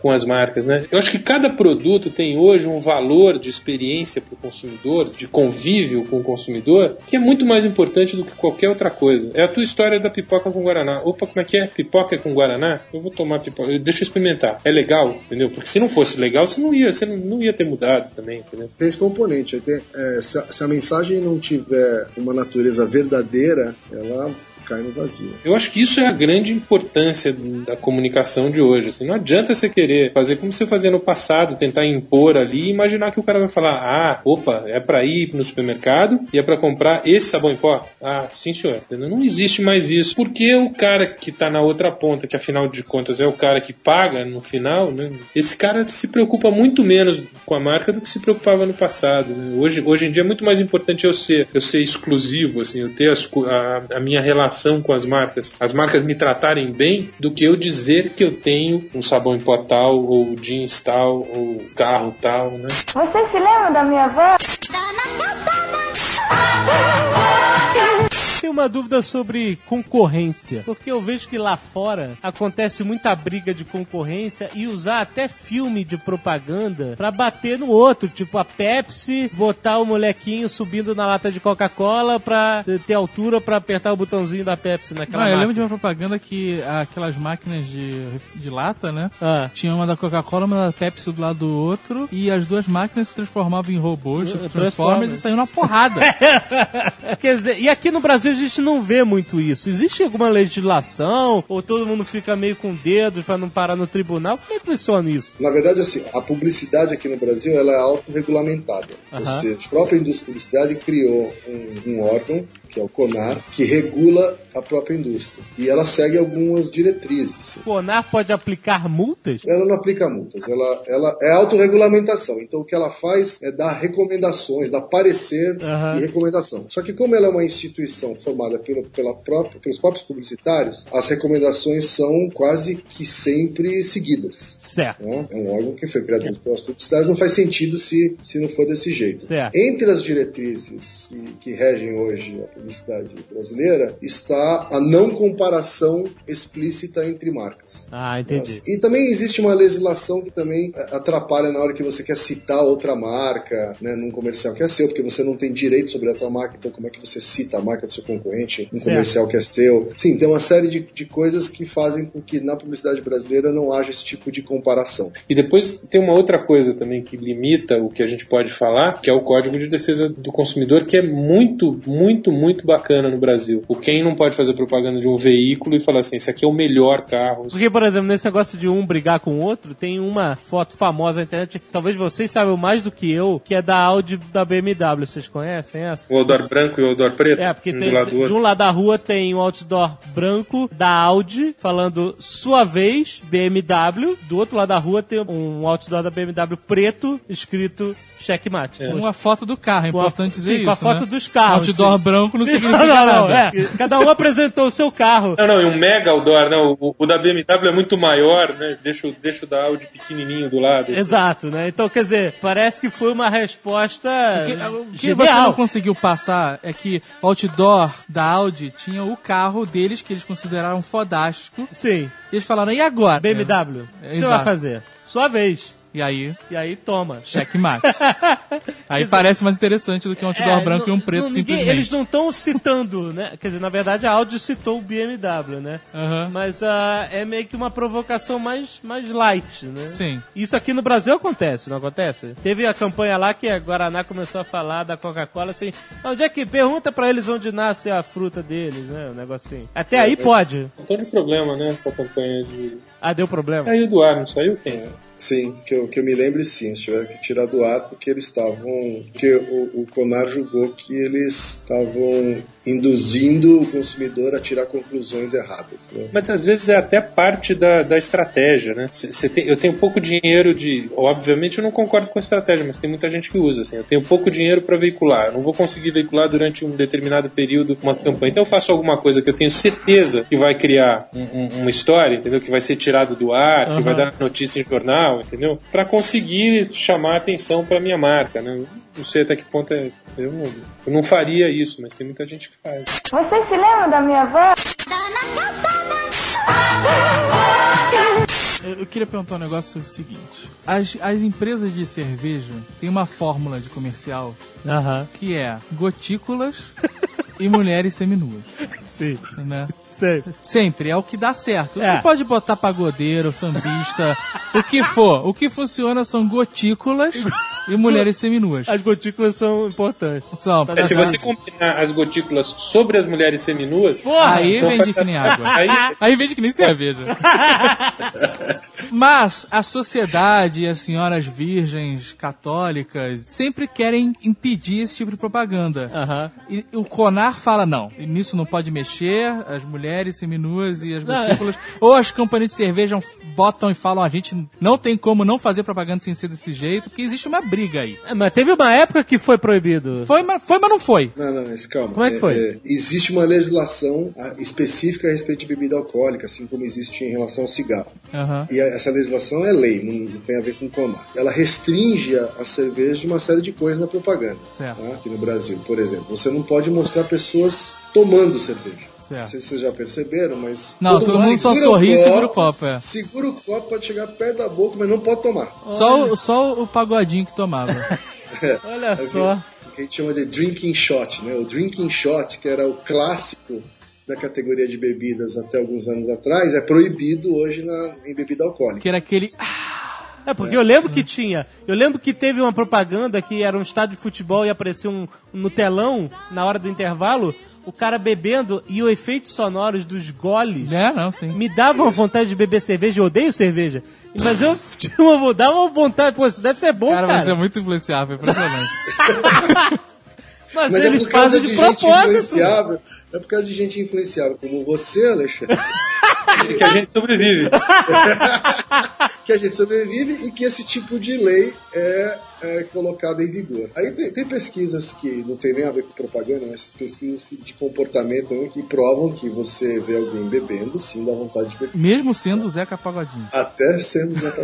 com as marcas, né? Eu acho que cada produto tem hoje um valor de experiência para o consumidor, de convívio com o consumidor, que é muito mais importante do que qualquer outra coisa. É a tua história da pipoca com Guaraná. Opa, como é que é? Pipoca com Guaraná? Eu vou tomar pipoca. Deixa eu experimentar. É legal, entendeu? Porque se não fosse legal, você não ia, você não, ia ter mudado também, entendeu? Tem esse componente. tem- é, se, a, se a mensagem não tiver uma natureza verdadeira, ela cai no vazio. Eu acho que isso é a grande importância da comunicação de hoje. Assim, não adianta você querer fazer como você fazia no passado, tentar impor ali e imaginar que o cara vai falar: ah, opa, é para ir no supermercado e é para comprar esse sabão em pó. Ah, sim, senhor. Não existe mais isso. Porque o cara que tá na outra ponta, que afinal de contas é o cara que paga no final, né? esse cara se preocupa muito menos com a marca do que se preocupava no passado. né? Hoje, hoje em dia é muito mais importante eu ser, eu ser exclusivo, assim, eu ter as a, a minha relação com as marcas, as marcas me tratarem bem, do que eu dizer que eu tenho um sabão em pó tal, ou jeans tal, ou carro tal, né? Você se lembra da minha avó? Tenho uma dúvida sobre concorrência, porque eu vejo que lá fora acontece muita briga de concorrência e usar até filme de propaganda pra bater no outro, tipo a Pepsi botar o molequinho subindo na lata de Coca-Cola pra ter altura pra apertar o botãozinho da Pepsi naquela Não, eu máquina. lembro de uma propaganda que aquelas máquinas de, de lata, né? Ah. Tinha uma da Coca-Cola, uma da Pepsi do lado do outro, e as duas máquinas se transformavam em robôs, tipo Transformers. Transformers, e saíam na porrada. Quer dizer, e aqui no Brasil a gente não vê muito isso. Existe alguma legislação? Ou todo mundo fica meio com dedos pra não parar no tribunal? Como é que funciona isso? Na verdade, assim, a publicidade aqui no Brasil ela é autorregulamentada. Ou Aham. seja, a própria indústria de publicidade criou um, um órgão, que é o CONAR, que regula a própria indústria. E ela segue algumas diretrizes. O CONAR pode aplicar multas? Ela não aplica multas, ela, ela é autorregulamentação. Então o que ela faz é dar recomendações, dar parecer Aham. e recomendação. Só que como ela é uma instituição formada pelo, pela própria, pelos próprios publicitários, as recomendações são quase que sempre seguidas. Certo. né? É um órgão que foi criado pelos publicitários, não faz sentido se, se não for desse jeito. Certo. Entre as diretrizes que, que regem hoje a publicidade brasileira está a não comparação explícita entre marcas. Ah, entendi. E também existe uma legislação que também eh, atrapalha na hora que você quer citar outra marca né, num comercial que é seu, porque você não tem direito sobre a tua marca, então como é que você cita a marca do seu concorrente num comercial que é seu? Sim, tem uma série de, de coisas que fazem com que na publicidade brasileira não haja esse tipo de comparação. E depois tem uma outra coisa também que limita o que a gente pode falar, que é o Código de Defesa do Consumidor, que é muito, muito, muito bacana no Brasil. O quem não pode fazer propaganda de um veículo e falar assim, esse aqui é o melhor carro. Porque, por exemplo, nesse negócio de um brigar com o outro, tem uma foto famosa na internet, talvez vocês saibam mais do que eu, que é da Audi da BMW. Vocês conhecem essa? O outdoor branco e o outdoor preto. É, porque um tem, do de um lado da rua tem um outdoor branco da Audi falando sua vez, BMW. Do outro lado da rua tem um outdoor da BMW preto escrito checkmate. Com a foto do carro, é Com a- importante dizer sim, isso. com a foto né? dos carros, Outdoor sim. branco não Não, significa não, não, nada. é. Cada um apresentou o seu carro. Não, não, e um mega outdoor, não. O, o da BMW é muito maior, né? Deixa, o- deixa o da Audi pequenininho do lado. assim. Exato, né? Então, quer dizer, parece que foi uma resposta O que, o que você não conseguiu passar é que o outdoor da Audi tinha o carro deles que eles consideraram fodástico. Sim. E eles falaram, e agora? BMW, o que você vai fazer? Sua vez. E aí, E aí, toma. checkmate. aí parece mais interessante do que um outdoor É, branco não- e um preto não- ninguém- simplesmente. Eles não estão citando, né? Quer dizer, na verdade a Audi citou o BMW, né? Aham. Mas ah, é meio que uma provocação mais, mais light, né? Sim. Isso aqui no Brasil acontece, não acontece? Teve a campanha lá que a Guaraná começou a falar da Coca-Cola assim, onde é que pergunta pra eles onde nasce a fruta deles, né? Um negocinho. Até aí pode. Não tem problema, né? Essa campanha de. Ah, deu problema. Saiu do ar, não saiu quem? Sim, que eu, que eu me lembre sim, eles tiveram que tirar do ar porque eles estavam. Porque o, o Conar julgou que eles estavam induzindo o consumidor a tirar conclusões erradas. Né? Mas às vezes é até parte da, da estratégia, né? Cê tem- eu tenho pouco dinheiro de. Obviamente eu não concordo com a estratégia, mas tem muita gente que usa. Assim, eu tenho pouco dinheiro para veicular. Eu não vou conseguir veicular durante um determinado período uma campanha. Então eu faço alguma coisa que eu tenho certeza que vai criar um- um- uma história, entendeu? Que vai ser tirado do ar, que Aham. vai dar notícia em jornal, entendeu? Para conseguir chamar atenção para minha marca, né? Não sei até que ponto é. Eu não, eu não faria isso, mas tem muita gente que faz. Vocês se lembram da minha avó? Eu, queria perguntar um negócio seguinte. As, as empresas de cerveja têm uma fórmula de comercial Aham. que é gotículas e mulheres seminuas, Sim. né? Sei. Sempre, é o que dá certo. Você É. pode botar pagodeiro, sambista, o que for. O que funciona são gotículas e mulheres seminuas. As gotículas são importantes. São, É, se você combinar as gotículas sobre as mulheres seminuas, Porra! Aí Então vende faz- que nem água. Aí- Aí vende que nem cerveja. Mas a sociedade e as senhoras virgens católicas sempre querem impedir esse tipo de propaganda. Aham. E o Conar fala não, e nisso não pode mexer, as mulheres seminuas e as gotículas. Ou as companhias de cerveja botam e falam, a gente não tem como não fazer propaganda sem ser desse jeito, porque existe uma briga aí. É, Mas teve uma época que foi proibido. Foi, mas, foi, mas não foi. Não, não, mas calma. Como é que foi? existe uma legislação ah, específica a respeito de bebida alcoólica, assim como existe em relação ao cigarro. Aham. E a- essa legislação é lei, não, não tem a ver com o CONAR. Ela restringe a, cerveja de uma série de coisas na propaganda. Tá? Aqui no Brasil, por exemplo. Você não pode mostrar pessoas tomando cerveja. Não Certo. sei se vocês já perceberam, mas. Não, todo mundo só segura sorri e segura o copo, é. Segura o copo, pode chegar perto da boca, mas não pode tomar. Só, o- só o pagodinho que tomava. Olha É só. O que a gente chama de drinking shot, né? O drinking shot, que era o clássico da categoria de bebidas até alguns anos atrás, é proibido hoje na, em bebida alcoólica. Que era aquele. É, porque eu lembro que tinha. Eu lembro que teve uma propaganda que era um estádio de futebol e apareceu um, no telão, na hora do intervalo, o cara bebendo e os efeitos sonoros dos goles É, não, sim. me davam vontade de beber cerveja. Eu odeio cerveja. Mas eu tinha uma, dava uma vontade. Pô, isso deve ser bom, Cara, cara. você é muito influenciável, impressionante. Mas, Mas é eles causa fazem de, de, propósito. É por causa de gente influenciável como você, Alexandre, que a gente sobrevive. que a gente sobrevive e que esse tipo de lei é, é colocado em vigor. Aí tem, tem pesquisas que não tem nem a ver com propaganda, mas pesquisas que- de comportamento né, que provam que você vê alguém bebendo, sim, dá vontade de beber. Mesmo sendo o Zeca Pagodinho. Até sendo já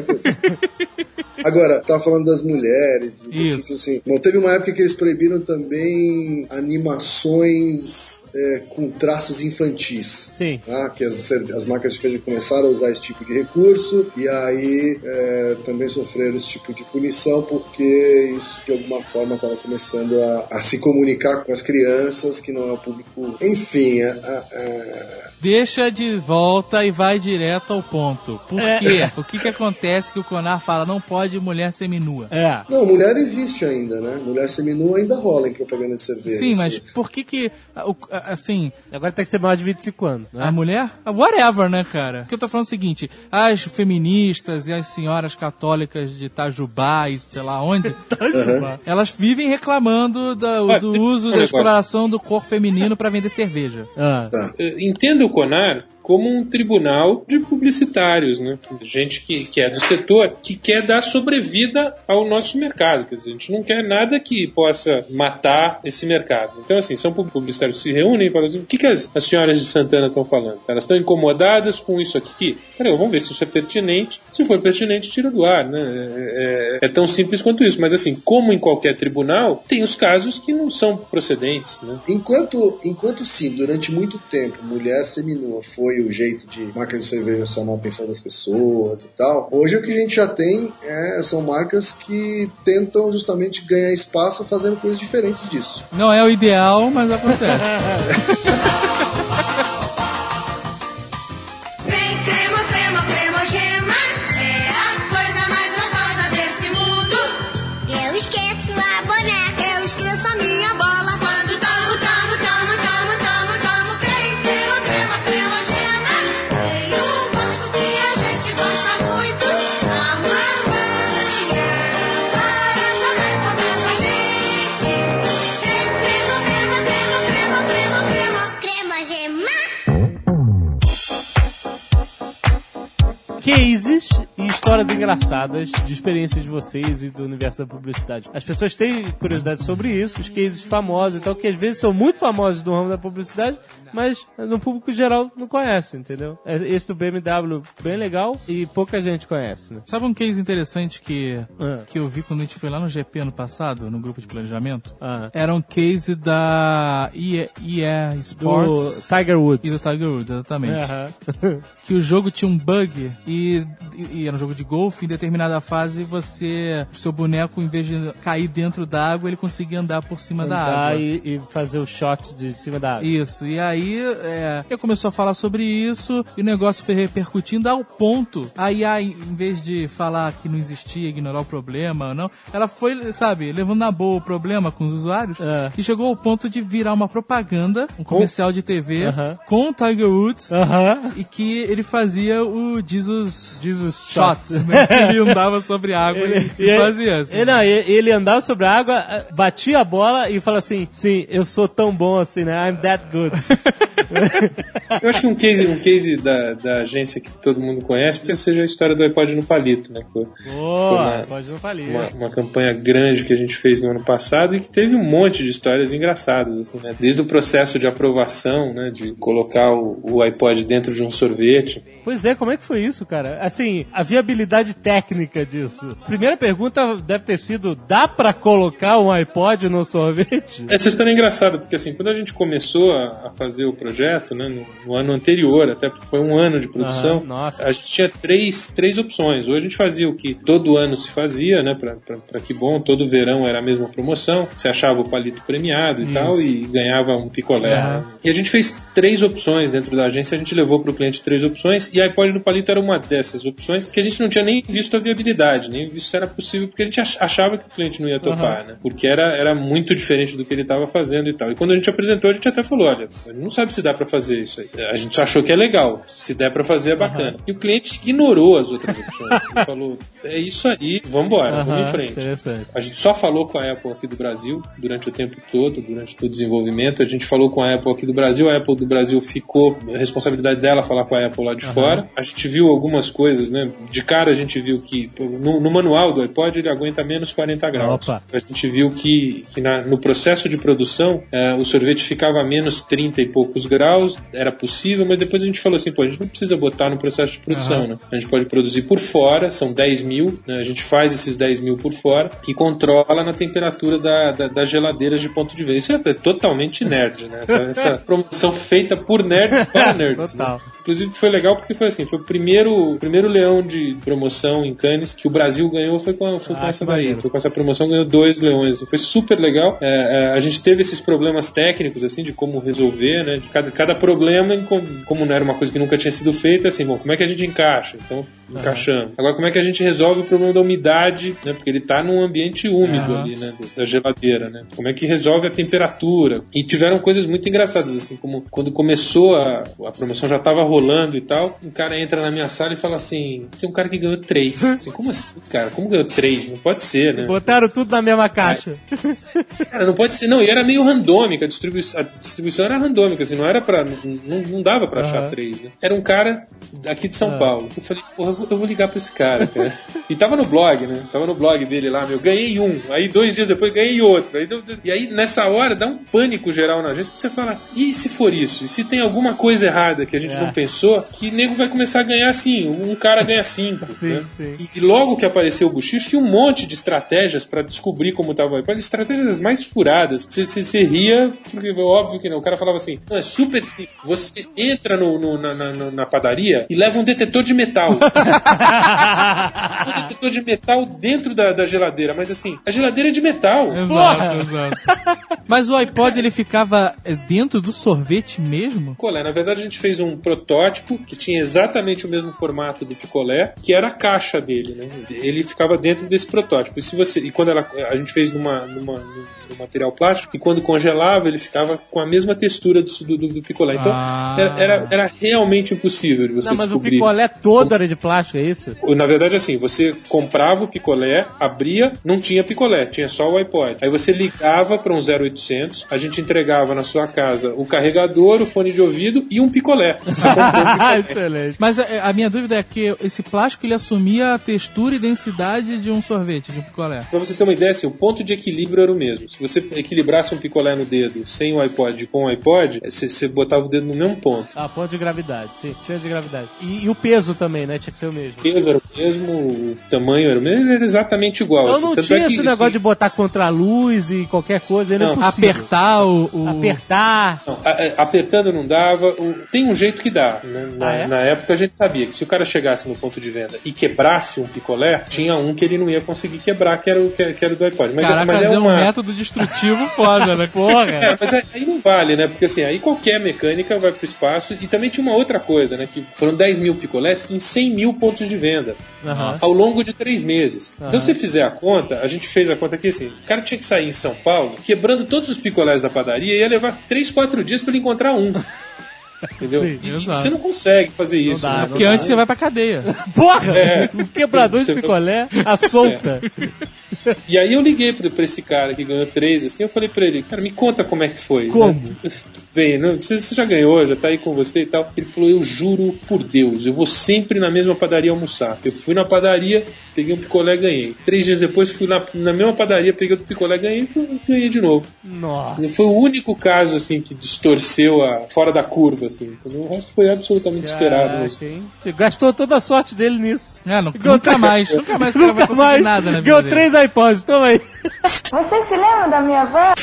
Agora, tava falando das mulheres. Isso. Tipo assim. Bom, teve uma época que eles proibiram também animações é, com traços infantis. Sim. Tá? Que as, as marcas de cerveja começaram a usar esse tipo de recurso e aí é, também sofreram esse tipo de punição porque isso de alguma forma estava começando a, a se comunicar com as crianças que não é o público. Enfim, a- a- a- Deixa de volta e vai direto ao ponto. Por É. quê? O que que acontece que o Conar fala não pode mulher seminua? É. Não, mulher existe ainda, né? Mulher seminua ainda rola em propaganda de cerveja. Sim, mas assim. por que que, assim, Agora tem que ser maior de 25 anos. Né? a mulher? Whatever, né, cara? Porque eu tô falando o seguinte, as feministas e as senhoras católicas de Itajubá e sei lá onde, elas vivem reclamando do eu uso da exploração do corpo feminino pra vender cerveja. Ah. Tá. Eh, Entenda o Conar como um tribunal de publicitários, né? Gente que, que é do setor, que quer dar sobrevida ao nosso mercado. Quer dizer, a gente não quer nada que possa matar esse mercado. Então, assim, são publicitários que se reúnem e falam assim: o que, que as, as senhoras de Santana estão falando? Elas estão incomodadas com isso aqui? Peraí, vamos ver se isso é pertinente. Se for pertinente, tira do ar, né? É, é- é tão simples quanto isso. Mas, assim, como em qualquer tribunal, tem os casos que não são procedentes, né? Enquanto, enquanto sim, durante muito tempo, mulher seminua foi o jeito de marca de cerveja chamar a atenção das pessoas e tal, hoje o que a gente já tem é, são marcas que tentam justamente ganhar espaço fazendo coisas diferentes disso. Não é o ideal, mas acontece. histórias engraçadas de experiências de vocês e do universo da publicidade. As pessoas têm curiosidade sobre isso, os cases famosos e tal, que às vezes são muito famosos no ramo da publicidade, mas no público geral não conhece, entendeu? É- Esse do BMW, bem legal e pouca gente conhece, né? Sabe um case interessante que, Ah. que eu vi quando a gente foi lá no GP ano passado, no grupo de planejamento? Ah. Era um case da EA, EA Do Sports Tiger Woods. e do Tiger Woods, exatamente. Aham. que o jogo tinha um bug e, e era um jogo de golfe, em determinada fase você, seu boneco, em vez de cair dentro da água, ele conseguia andar por cima da Andar água. e, e fazer o shot de cima da água. Isso, e aí é, eu começou a falar sobre isso e o negócio foi repercutindo ao ponto. A IA, em vez de falar que não existia, ignorar o problema, não, ela foi, sabe, levando na boa o problema com os usuários É. e chegou ao ponto de virar uma propaganda, um comercial de TV Aham. com o Tiger Woods Aham. e que ele fazia o Jesus, Jesus Shots, Né? ele andava sobre a água e, e fazia assim. Ele, não, ele ele andava sobre a água, eh, batia a bola e fala assim: sim, eu sou tão bom assim, né? I'm that good. Eu acho que um case, um case da, da agência que todo mundo conhece, porque seja a história do iPod no palito, né? Que foi Boa, uma- pode não falir. uma, uma campanha grande que a gente fez no ano passado e que teve um monte de histórias engraçadas, assim, né? Desde o processo de aprovação, né? De colocar o, o iPod dentro de um sorvete. Pois é, como é que foi isso, cara? Assim, a viabilidade técnica disso. Primeira pergunta deve ter sido: dá pra colocar um iPod no sorvete? Essa história é engraçada, porque assim, quando a gente começou a, a fazer o projeto, né, no, no ano anterior, até porque foi um ano de produção, nossa. a gente tinha três, três opções. Hoje a gente fazia o que todo ano se fazia, né, pra que bom, todo verão era a mesma promoção, você achava o palito premiado e Isso. tal, e ganhava um picolé. Aham. né? E a gente fez três opções dentro da agência, a gente levou pro cliente três opções, e a iPod no palito era uma dessas opções, que a gente não tinha nem visto a viabilidade, nem visto se era possível, porque a gente ach- achava que o cliente não ia topar, né? Porque era, era muito diferente do que ele estava fazendo e tal. E quando a gente apresentou, a gente até falou: olha, a gente não sabe se dá para fazer isso aí. A gente só achou que é legal. Se der para fazer, é bacana. E o cliente ignorou as outras opções. Ele falou: é isso aí, vambora, vamos em frente. A gente só falou com a Apple aqui do Brasil durante o tempo todo, durante todo o desenvolvimento. A gente falou com a Apple aqui do Brasil, a Apple do Brasil ficou, a responsabilidade dela falar com a Apple lá de fora. A gente viu algumas coisas, né? De cara a gente viu que no, no manual do iPod ele aguenta menos 40 graus. Opa. A gente viu que, que na- no processo de produção eh, o sorvete ficava a menos 30 e poucos graus, era possível, mas depois a gente falou assim, pô, a gente não precisa botar no processo de produção, Aham. né? A gente pode produzir por fora, são 10 mil, né? a gente faz esses 10 mil por fora e controla na temperatura da, da, das geladeiras de ponto de vista. Isso é totalmente nerd, né? Essa, essa promoção feita por nerds para nerds. né? Total. Inclusive foi legal porque foi assim, foi o primeiro, o primeiro leão de promoção em Cannes que o Brasil ganhou foi com, foi com Ah, essa que daí. maneiro. Foi com essa promoção ganhou dois leões. Foi super legal. É, é, a gente teve esses problemas técnicos assim de como resolver, né? De cada, cada problema, em com- como não era uma coisa que nunca tinha sido feita, assim, bom, como é que a gente encaixa? Então encaixamos. Agora, como é que a gente resolve o problema da umidade, né? Porque ele tá num ambiente úmido Aham. ali, né? Da geladeira, né? Como é que resolve a temperatura? E tiveram coisas muito engraçadas, assim, como quando começou a, a promoção já tava rolando e tal, um cara entra na minha sala e fala assim: tem um cara que ganhou três. Assim, como assim, cara? Como ganhou três? Não pode ser, né? Botaram tudo na mesma caixa. Cara, não pode ser. Não, e era meio randômica, a distribuição, a distribuição era randômica, assim, não era pra. Não, não dava pra achar Aham. três, né? Era um cara aqui de São Ah. Paulo. Eu falei, porra, eu vou, eu vou ligar pra esse cara, cara. e tava no blog, né? Tava no blog dele lá, meu, ganhei um. Aí dois dias depois ganhei outro. Aí e aí, nessa hora, dá um pânico geral na agência, porque você fala, e se for isso? E se tem alguma coisa errada que a gente É. não pensou, que nego vai começar a ganhar assim, um cara ganha cinco. Sim, né? sim. E, e logo que apareceu o Buchicho, tinha um monte de estratégias pra descobrir como tava estratégias mais furadas. Você, você, você ria, porque é óbvio que não. O cara falava assim: não, é super simples. Você entra no, no- na, na- na padaria e leva um detetor de metal. um detetor de metal dentro da, da geladeira, mas assim, a geladeira é de metal. Exato, exato. Mas o iPod ele ficava dentro do sorvete mesmo? picolé. Na verdade, a gente fez um protótipo que tinha exatamente o mesmo formato do picolé, que era a caixa dele, né? Ele ficava dentro desse protótipo. E se você e quando ela, a gente fez numa, numa, num material plástico e quando congelava ele ficava com a mesma textura do, do, do picolé. Então Ah. era, era, era realmente impossível de você Não, mas o descobrir. picolé todo era de plástico, é isso? Na verdade, assim, você comprava o picolé, abria, não tinha picolé, tinha só o iPod. Aí você ligava para um 0800, a gente entregava na sua casa o carregador, o fone de ouvido e um picolé. Você comprou um picolé. Excelente. Mas a, a minha dúvida é que esse plástico ele assumia a textura e densidade de um sorvete, de um picolé. Pra você ter uma ideia, assim, o ponto de equilíbrio era o mesmo. Se você equilibrasse um picolé no dedo sem o iPod e com o iPod, você, você botava o dedo no mesmo ponto. Ah, ponto de gravidade, sim, centro de gravidade. E, e o peso também, né? Tinha que ser o mesmo. O peso era o mesmo, o tamanho era o mesmo, ele era exatamente igual. Então assim. não Tanto tinha é que- esse negócio de botar contra a luz e qualquer coisa, ainda é Não. Apertar o. o- Apertar. Não, a- a- apertando não dava. O- Tem um jeito que dá. né? Na, Ah, é? na época a gente sabia que se o cara chegasse no ponto de venda e quebrasse um picolé, tinha um que ele não ia conseguir quebrar, que era o, que, que era o do iPod. Mas, é- Caraca, mas é é um uma. método destrutivo foda, né? Porra. É, mas aí aí não vale, né? Porque assim, aí qualquer mecânica vai pro espaço. E também tinha uma outra coisa, né? Que foram 10 mil picolés em 100 mil pontos de venda. Aham. Ao longo de três meses. Aham. Então, se você fizer a conta, a gente fez a conta aqui assim: o cara tinha que sair em São Paulo, quebrando todos os picolés da padaria, e ia levar 3, 4 dias pra ele encontrar um. Entendeu? Sim, E- exato. você não consegue fazer isso. dá, né? Porque antes você vai pra cadeia. Porra! É. Um quebrador de picolé, a solta. E aí eu liguei pra, pra esse cara que ganhou três, assim, eu falei pra ele, cara, me conta como é que foi. Como? né? Bem, não, você, você já ganhou, já tá aí com você e tal. Ele falou, eu juro por Deus, eu vou sempre na mesma padaria almoçar. Eu fui na padaria, peguei um picolé e ganhei. Três dias depois fui na, na mesma padaria, peguei outro picolé ganhei e ganhei de novo. Nossa. Foi o único caso, assim, que distorceu a, fora da curva, assim. O resto foi absolutamente esperado. Caraca, hein? Você gastou toda a sorte dele nisso. É, não- Ganhou nunca três- mais. Nunca mais o cara vai Nunca conseguir mais. nada na Ganhou três iPods, toma aí. Vocês se lembram da minha avó?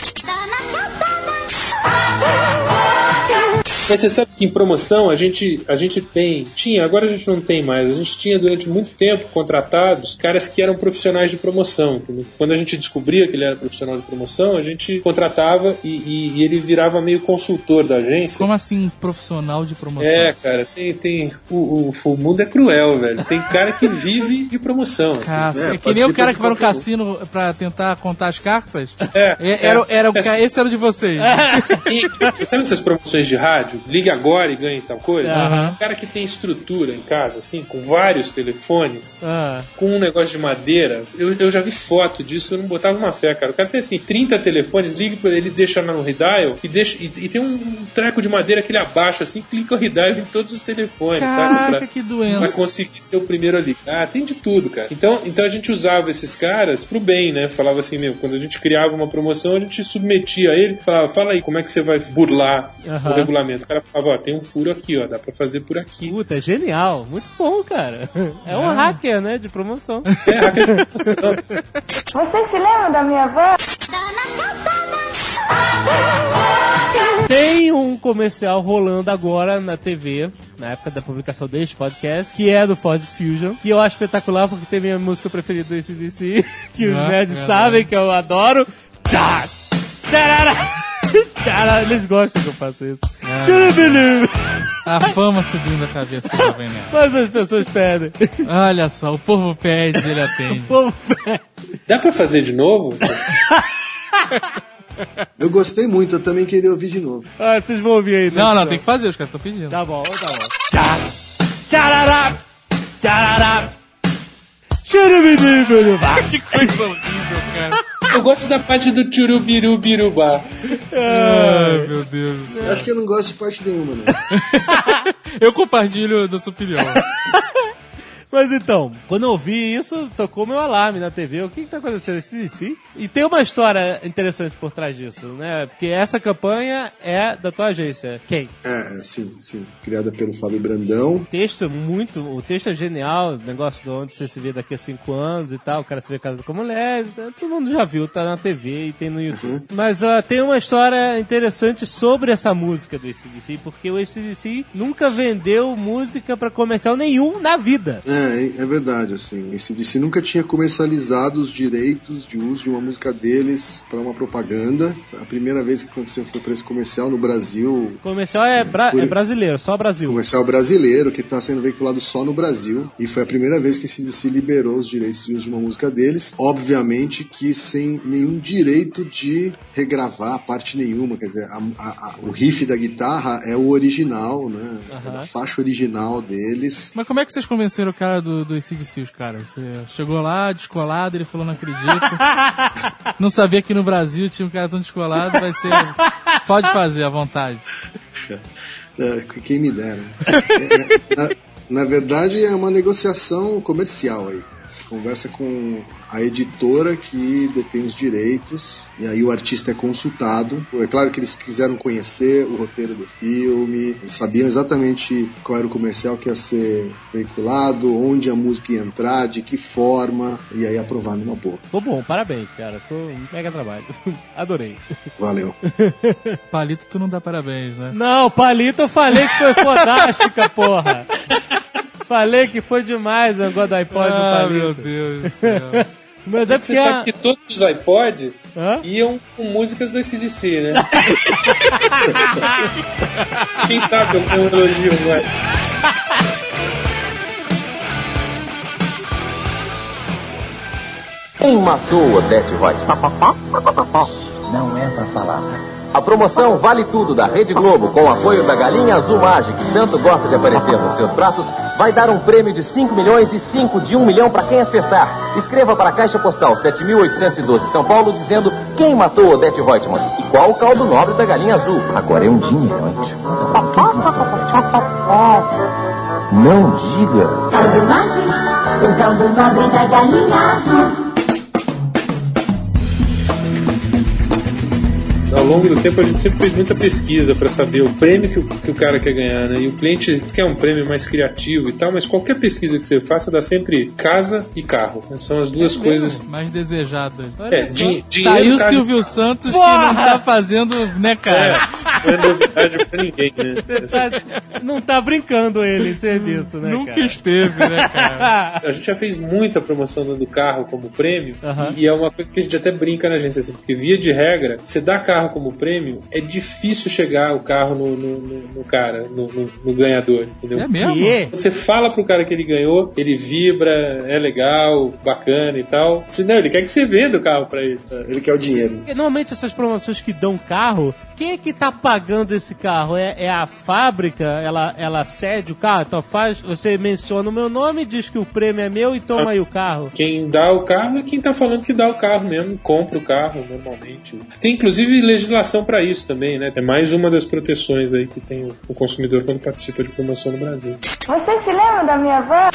Mas você sabe que em promoção a gente, a gente tem, tinha, agora a gente não tem mais, a gente tinha durante muito tempo contratados caras que eram profissionais de promoção, entendeu? Quando a gente descobria que ele era profissional de promoção, a gente contratava e, e- e ele virava meio consultor da agência. Como assim, profissional de promoção? É, cara, tem. tem o, o, o mundo é cruel, velho. Tem cara que vive de promoção. Assim. Caça- É, é que nem o cara que vai no um. cassino pra tentar contar as cartas. É, É, era, era o é. ca- esse era o de vocês. E, sabe essas promoções de rádio? Ligue agora e ganhe tal coisa? Um cara que tem estrutura em casa, assim, com vários telefones, Ah, com um negócio de madeira, eu, eu já vi foto disso, eu não botava uma fé, cara. O cara tem assim, 30 telefones, liga pra ele, deixa no redial e, deixa, e, e tem um treco de madeira que ele abaixa assim, clica o redial em todos os telefones, sabe? Caraca, Pra- que Pra doença. conseguir ser o primeiro ali. Ah, tem de tudo, cara. Então, então a gente usava esses caras pro bem, né? Falava assim, meu, quando a gente criava uma promoção, a gente submetia a ele, falava, fala aí, como é que você vai burlar o regulamento? O cara falava, ó, tem um furo aqui, ó, dá pra fazer por aqui. puta, genial. Muito bom, cara. É um hacker, né? De promoção. É, hacker de promoção. Vocês se lembram da minha avó? Tem um comercial rolando agora na TV, na época da publicação deste podcast, que é do Ford Fusion, que eu acho espetacular porque tem minha música preferida do ACDC, que os Ah, nerds é sabem que eu adoro. Tchá! Tcharará! Tchará! Eles gostam que eu faço isso. Churubilu! A fama subindo a cabeça do Jovem Nerd. Mas as pessoas pedem. Olha só, o povo pede, ele atende. O povo pede. Dá pra fazer de novo? Eu gostei muito, eu também queria ouvir de novo. Ah, vocês vão ouvir aí. né? Não, não, tem que fazer, os caras estão pedindo. Tá bom, tá bom. Tchá. Tcharará. Tcharará. Que coisa horrível, cara. Eu gosto da parte do Tchurubirubirubá. Ai, meu Deus do céu. Acho que eu não gosto de parte nenhuma, né? Eu compartilho da sua opinião. Mas então, quando eu ouvi isso, tocou meu alarme na TV. O que, que tá acontecendo? Esse sim. E tem uma história interessante por trás disso, né? Porque essa campanha é da tua agência. Quem? É, é, sim, sim. Criada pelo Fábio Brandão. texto é muito. O texto é genial, o negócio de onde você se vê daqui a cinco anos e tal, o cara se vê casado com mulher, todo mundo já viu, tá na TV e tem no YouTube. Mas ó, tem uma história interessante sobre essa música do ACDC, porque o ACDC nunca vendeu música pra comercial nenhum na vida. É, é é verdade, assim. Esse DC nunca tinha comercializado os direitos de uso de uma música deles para uma propaganda. A primeira vez que aconteceu foi para esse comercial no Brasil. Comercial é, bra- por- é brasileiro, só Brasil. Comercial brasileiro que está sendo veiculado só no Brasil e foi a primeira vez que esse DC liberou os direitos de uso de uma música deles, obviamente que sem nenhum direito de regravar parte nenhuma, quer dizer, a- a- a- o riff da guitarra é o original, né? É a faixa original deles. Mas como é que vocês convenceram o cara do, do ACDC, os caras? Você chegou lá, descolado, ele falou, não acredito. não sabia que no Brasil tinha um cara tão descolado, vai ser... Pode fazer, à vontade. É, quem me dera. É, é, na, na verdade, é uma negociação comercial aí. Você conversa com a editora que detém os direitos, e aí o artista é consultado. É claro que eles quiseram conhecer o roteiro do filme, eles sabiam exatamente qual era o comercial que ia ser veiculado, onde a música ia entrar, de que forma, e aí aprovaram numa boa. Ficou bom, parabéns, cara. Ficou um mega trabalho. Adorei. Valeu. Palito, tu não dá parabéns, né? Não, Palito eu falei que foi fodástica, porra. Falei que foi demais o negócio do iPod do Ah, Palito. meu Deus do céu. Mas é Você a- sabe que todos os iPods Hã? iam com músicas do ACDC, né? Quem sabe eu um elogio, vai. Quem matou Odete Roit? Não é pra falar. A promoção Vale Tudo da Rede Globo, com o apoio da Galinha Azul Mágica, que tanto gosta de aparecer nos seus pratos, vai dar um prêmio de 5 milhões e 5 de 1 milhão para quem acertar. Escreva para a Caixa Postal 7812 São Paulo dizendo quem matou Odete Reutemann e qual o caldo nobre da Galinha Azul. Agora é um dinheirante. Não diga. Caldo mágico, o caldo nobre da galinha azul. Ao longo do tempo a gente sempre fez muita pesquisa para saber o prêmio que o, que o cara quer ganhar, né? E o cliente quer um prêmio mais criativo e tal, mas qualquer pesquisa que você faça dá sempre casa e carro. né? São as duas coisas. Mais desejada. É, din- Tá dinheiro, aí o e Silvio Santos que Porra! não tá fazendo, né, cara? É, não é novidade pra ninguém, né? tá- não tá brincando ele em serviço, né, Nunca cara? esteve, né, cara? A gente já fez muita promoção dando carro como prêmio, Aham. e é uma coisa que a gente até brinca na agência, assim, porque via de regra, você dá carro como prêmio, é difícil chegar o carro no, no- no- no cara, no, no- no ganhador, entendeu? É mesmo? Que? Você fala pro cara que ele ganhou, ele vibra, é legal, bacana e tal. Se não, ele quer que você venda o carro pra ele. É, Ele quer o dinheiro. Porque normalmente essas promoções que dão carro, quem é que tá pagando esse carro? É, é a fábrica? Ela, ela cede o carro? Então faz, você menciona o meu nome, diz que o prêmio é meu e toma aí o carro. Quem dá o carro é quem tá falando que dá o carro mesmo, compra o carro normalmente. Tem inclusive legislação pra isso também, né? É mais uma das proteções aí que tem o- consumidor quando participa de promoção no Brasil. Vocês se lembram da minha avó?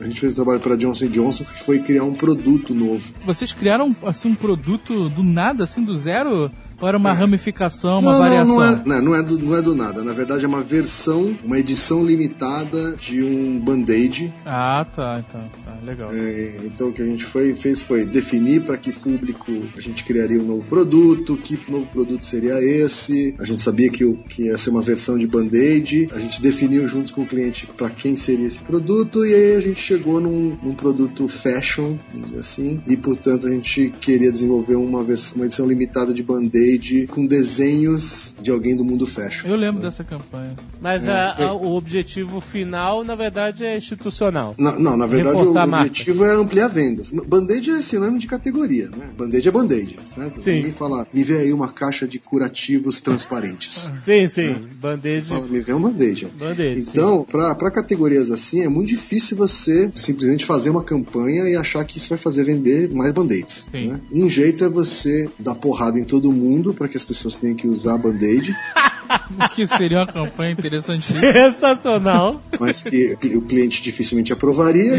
A gente fez um trabalho para Johnson Johnson que foi criar um produto novo. Vocês criaram, assim, um produto do nada, assim, do zero? Ou era uma ramificação, uma não, variação? Não, não, é, não, é do, não é do nada. Na verdade, é uma versão, uma edição limitada de um band-aid. Ah, tá, então, tá, legal. É, então, o que a gente foi, fez foi definir para que público a gente criaria um novo produto, que novo produto seria esse. A gente sabia que, que ia ser uma versão de band-aid. A gente definiu juntos com o cliente para quem seria esse produto e aí a gente chegou num, num produto fashion, vamos dizer assim. E, portanto, a gente queria desenvolver uma, vers uma edição limitada de band-aid band-aid com desenhos de alguém do mundo fashion. Eu lembro dessa campanha. Mas É, a- a- o objetivo final, na verdade, é institucional. Na- Não, na verdade Reforçar o objetivo é ampliar vendas. Band-aid é sinônimo de categoria, né? Band-aid é band-aid, né? Sim. Ninguém fala, me vê aí uma caixa de curativos transparentes. Sim, sim. Band-aid. Fala, me vê um band-aid. Band-aid, Então, pra para categorias assim, é muito difícil você simplesmente fazer uma campanha e achar que isso vai fazer vender mais band-aids. Né? Um jeito é você dar porrada em todo mundo para que as pessoas tenham que usar band-aid, Que seria uma campanha interessantíssima. Sensacional. mas que o cliente dificilmente aprovaria.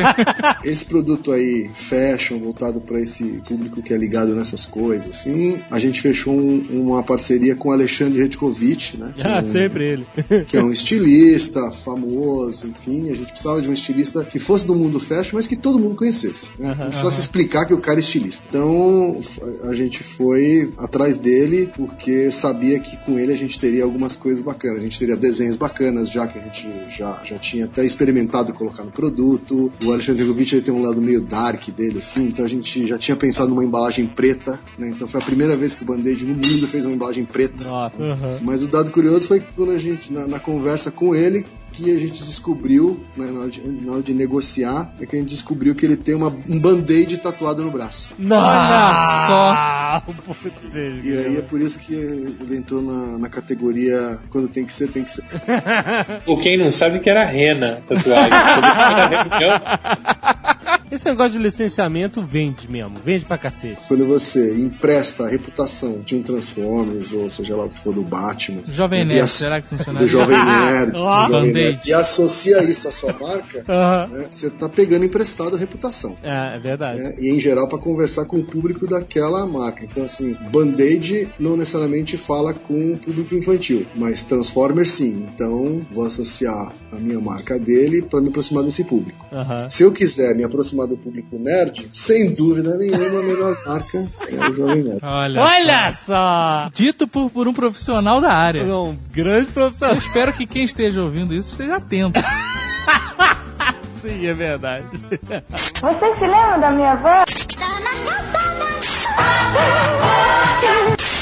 Esse produto aí, fashion, voltado para esse público que é ligado nessas coisas, assim, a gente fechou um- uma parceria com o Alexandre Redkovic, né? que é Ah, um- sempre ele. que é um estilista famoso, enfim, a gente precisava de um estilista que fosse do mundo fashion, mas que todo mundo conhecesse. Né? Não precisasse explicar que o cara é estilista. Então a gente foi atrás dele porque sabia que com ele a gente teria algumas coisas bacanas. A gente teria desenhos bacanas, já que a gente já, já tinha até experimentado colocar no produto. O Alexandre Govic ele tem um lado meio dark dele, assim, então a gente já tinha pensado numa embalagem preta, né? Então foi a primeira vez que o Band-Aid no mundo fez uma embalagem preta. Nossa. Uhum. Mas o dado curioso foi que quando a gente, na, na conversa com ele, que a gente descobriu, né, na, hora de, na hora de negociar, é que a gente descobriu que ele tem uma, um band-aid tatuado no braço. Olha só. E aí é por isso que ele entrou na, na categoria quando tem que ser, tem que ser. Ou quem não sabe que era rena tatuagem. Esse negócio de licenciamento vende mesmo, vende pra cacete. Quando você empresta a reputação de um Transformers, ou seja lá o que for do Batman. Jovem Nerd, as- será que funcionaria? Do Jovem Nerd. do Ó. Jovem Band-Aid. Nerd. E associa isso à sua marca, Aham. né, você tá pegando emprestado a reputação. É, é verdade. né? E em geral para conversar com o público daquela marca. Então, assim, Band-Aid não necessariamente fala com o público infantil, mas Transformers sim. Então, vou associar a minha marca dele para me aproximar desse público. Se eu quiser me aproximar do público nerd, sem dúvida nenhuma, a melhor marca é o Jovem Nerd. Olha, Olha só! Dito por, por um profissional da área. Um grande Eu profissional. espero que quem esteja ouvindo isso esteja atento. Sim, é verdade. Vocês se lembram da minha avó?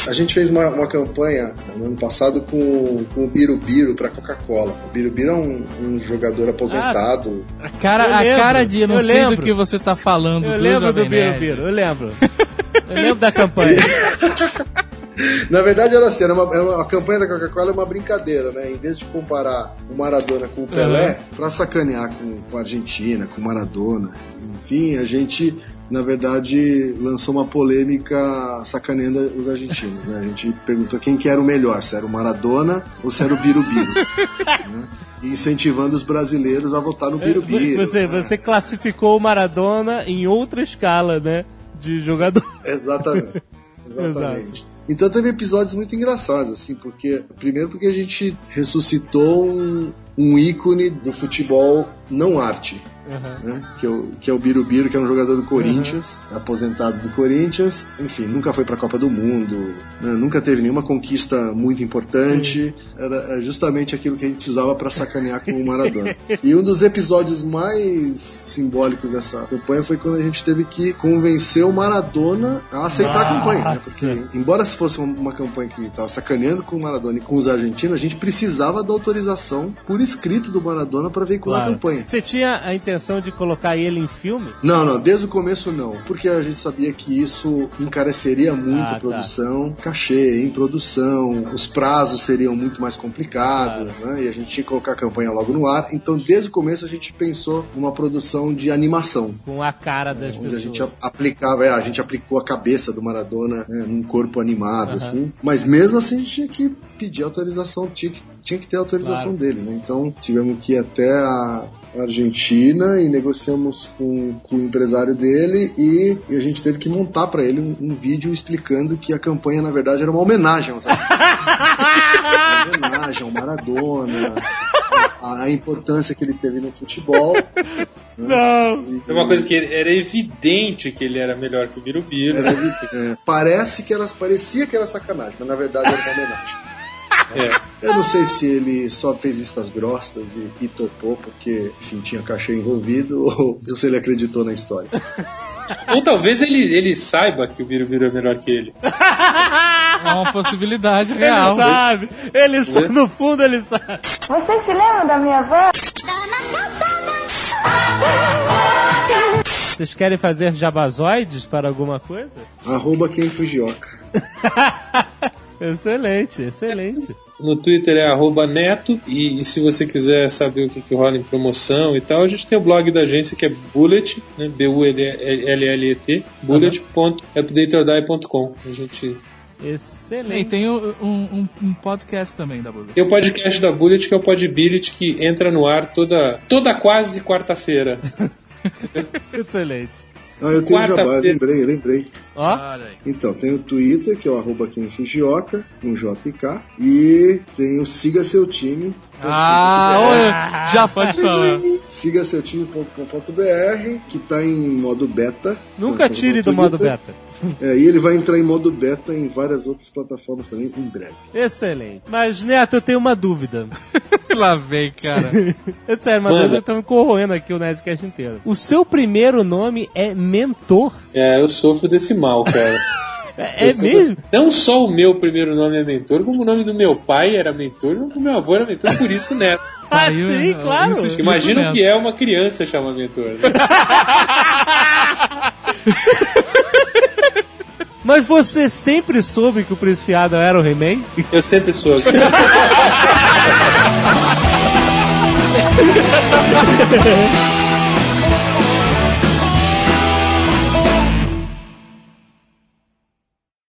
A gente fez uma, uma campanha no ano passado com, com o Birubiru para Coca-Cola. O Birubiru é um, um jogador aposentado. A cara, Eu a lembro, cara de eu não eu sei lembro. do que você tá falando. Eu lembro do. Biro, eu lembro. Eu lembro da campanha. Na verdade, era assim, era uma, era uma- a campanha da Coca-Cola é uma brincadeira, né? Em vez de comparar o Maradona com o Pelé, pra sacanear com, com a Argentina, com o Maradona, enfim, a gente, na verdade, lançou uma polêmica sacaneando os argentinos, né? A gente perguntou quem que era o melhor, se era o Maradona ou se era o Birubiru, né? Incentivando os brasileiros a votar no Birubiru. Você, né? você classificou o Maradona em outra escala, né? De jogador. Exatamente. Exatamente. Então teve episódios muito engraçados, assim, porque. Primeiro porque a gente ressuscitou um, um ícone do futebol não arte. Né? Que, é o, que é o Birubiru, que é um jogador do Corinthians, aposentado do Corinthians, enfim, nunca foi pra Copa do Mundo, né? nunca teve nenhuma conquista muito importante, era é, justamente aquilo que a gente precisava pra sacanear com o Maradona. e um dos episódios mais simbólicos dessa campanha foi quando a gente teve que convencer o Maradona a aceitar a campanha, né? Nossa. porque embora se fosse uma, uma campanha que estava sacaneando com o Maradona e com os argentinos, a gente precisava da autorização por escrito do Maradona para veicular Claro. a campanha. Você tinha a intenção de colocar ele em filme? Não, não, desde o começo não, porque a gente sabia que isso encareceria muito Ah, a tá. produção, cachê em produção, os prazos seriam muito mais complicados, né? E a gente tinha que colocar a campanha logo no ar. Então, desde o começo a gente pensou numa produção de animação. Com a cara das Onde a pessoas. gente a- aplicava, é, a gente aplicou a cabeça do Maradona né, num corpo animado, assim. Mas mesmo assim a gente tinha que pedir autorização, tinha que, tinha que ter autorização Claro. dele, né? Então tivemos que ir até a Argentina e negociamos com, com o empresário dele e, e a gente teve que montar para ele um, um vídeo explicando que a campanha na verdade era uma homenagem aos uma homenagem ao Maradona, a, a importância que ele teve no futebol. Não! É uma coisa que era evidente que ele era melhor que o Birubiru. Era evidente, é, parece que era, parecia que era sacanagem, mas na verdade era uma homenagem. É. Eu não sei se ele só fez vistas grossas e, e topou porque, enfim, tinha cachê envolvido ou, ou se ele acreditou na história. Ou talvez ele, ele saiba que o Birubiru é melhor que ele. É uma possibilidade Ele real. sabe. Ele sabe. No fundo ele sabe. Vocês se lembram da minha voz? Vocês querem fazer jabazoides para alguma coisa? Arroba quem Fujioka. excelente, excelente. No Twitter é arroba neto. E, e se você quiser saber o que, que rola em promoção e tal, a gente tem o blog da agência que é Bullet, né? B-U-L-L-E-T, bullet.updateordie.com. A gente E Excelente. tem um, um- um podcast também da Bullet. Tem o podcast da Bullet, que é o Podbillet, que entra no ar toda, toda quase quarta-feira. Excelente. Ah, eu tenho jabá, feira. lembrei, lembrei. Ó. Então, tem o Twitter, que é o arroba quem Fujioka, com JK. E tem o Siga Seu Time. Ah, olha, já pode falar. Siga seu time.com.br, que tá em modo beta. nunca Então, tire do modo beta. É, e ele vai entrar em modo beta em várias outras plataformas também em breve. Excelente. Mas, Neto, eu tenho uma dúvida. Lá vem, cara. É sério, uma Manda. dúvida tá me corroendo aqui o Nerdcast inteiro. O seu primeiro nome é Mentor? É, eu sofro desse mal, cara. É, é Eu mesmo? Não só o meu primeiro nome é mentor, como o nome do meu pai era mentor, e o meu avô era mentor, por isso neto. Ah, Aí, sim, claro. Imagina o que é uma criança chamar mentor. né? Mas você sempre soube que o Príncipe Adam era o He-Man? Eu sempre sou.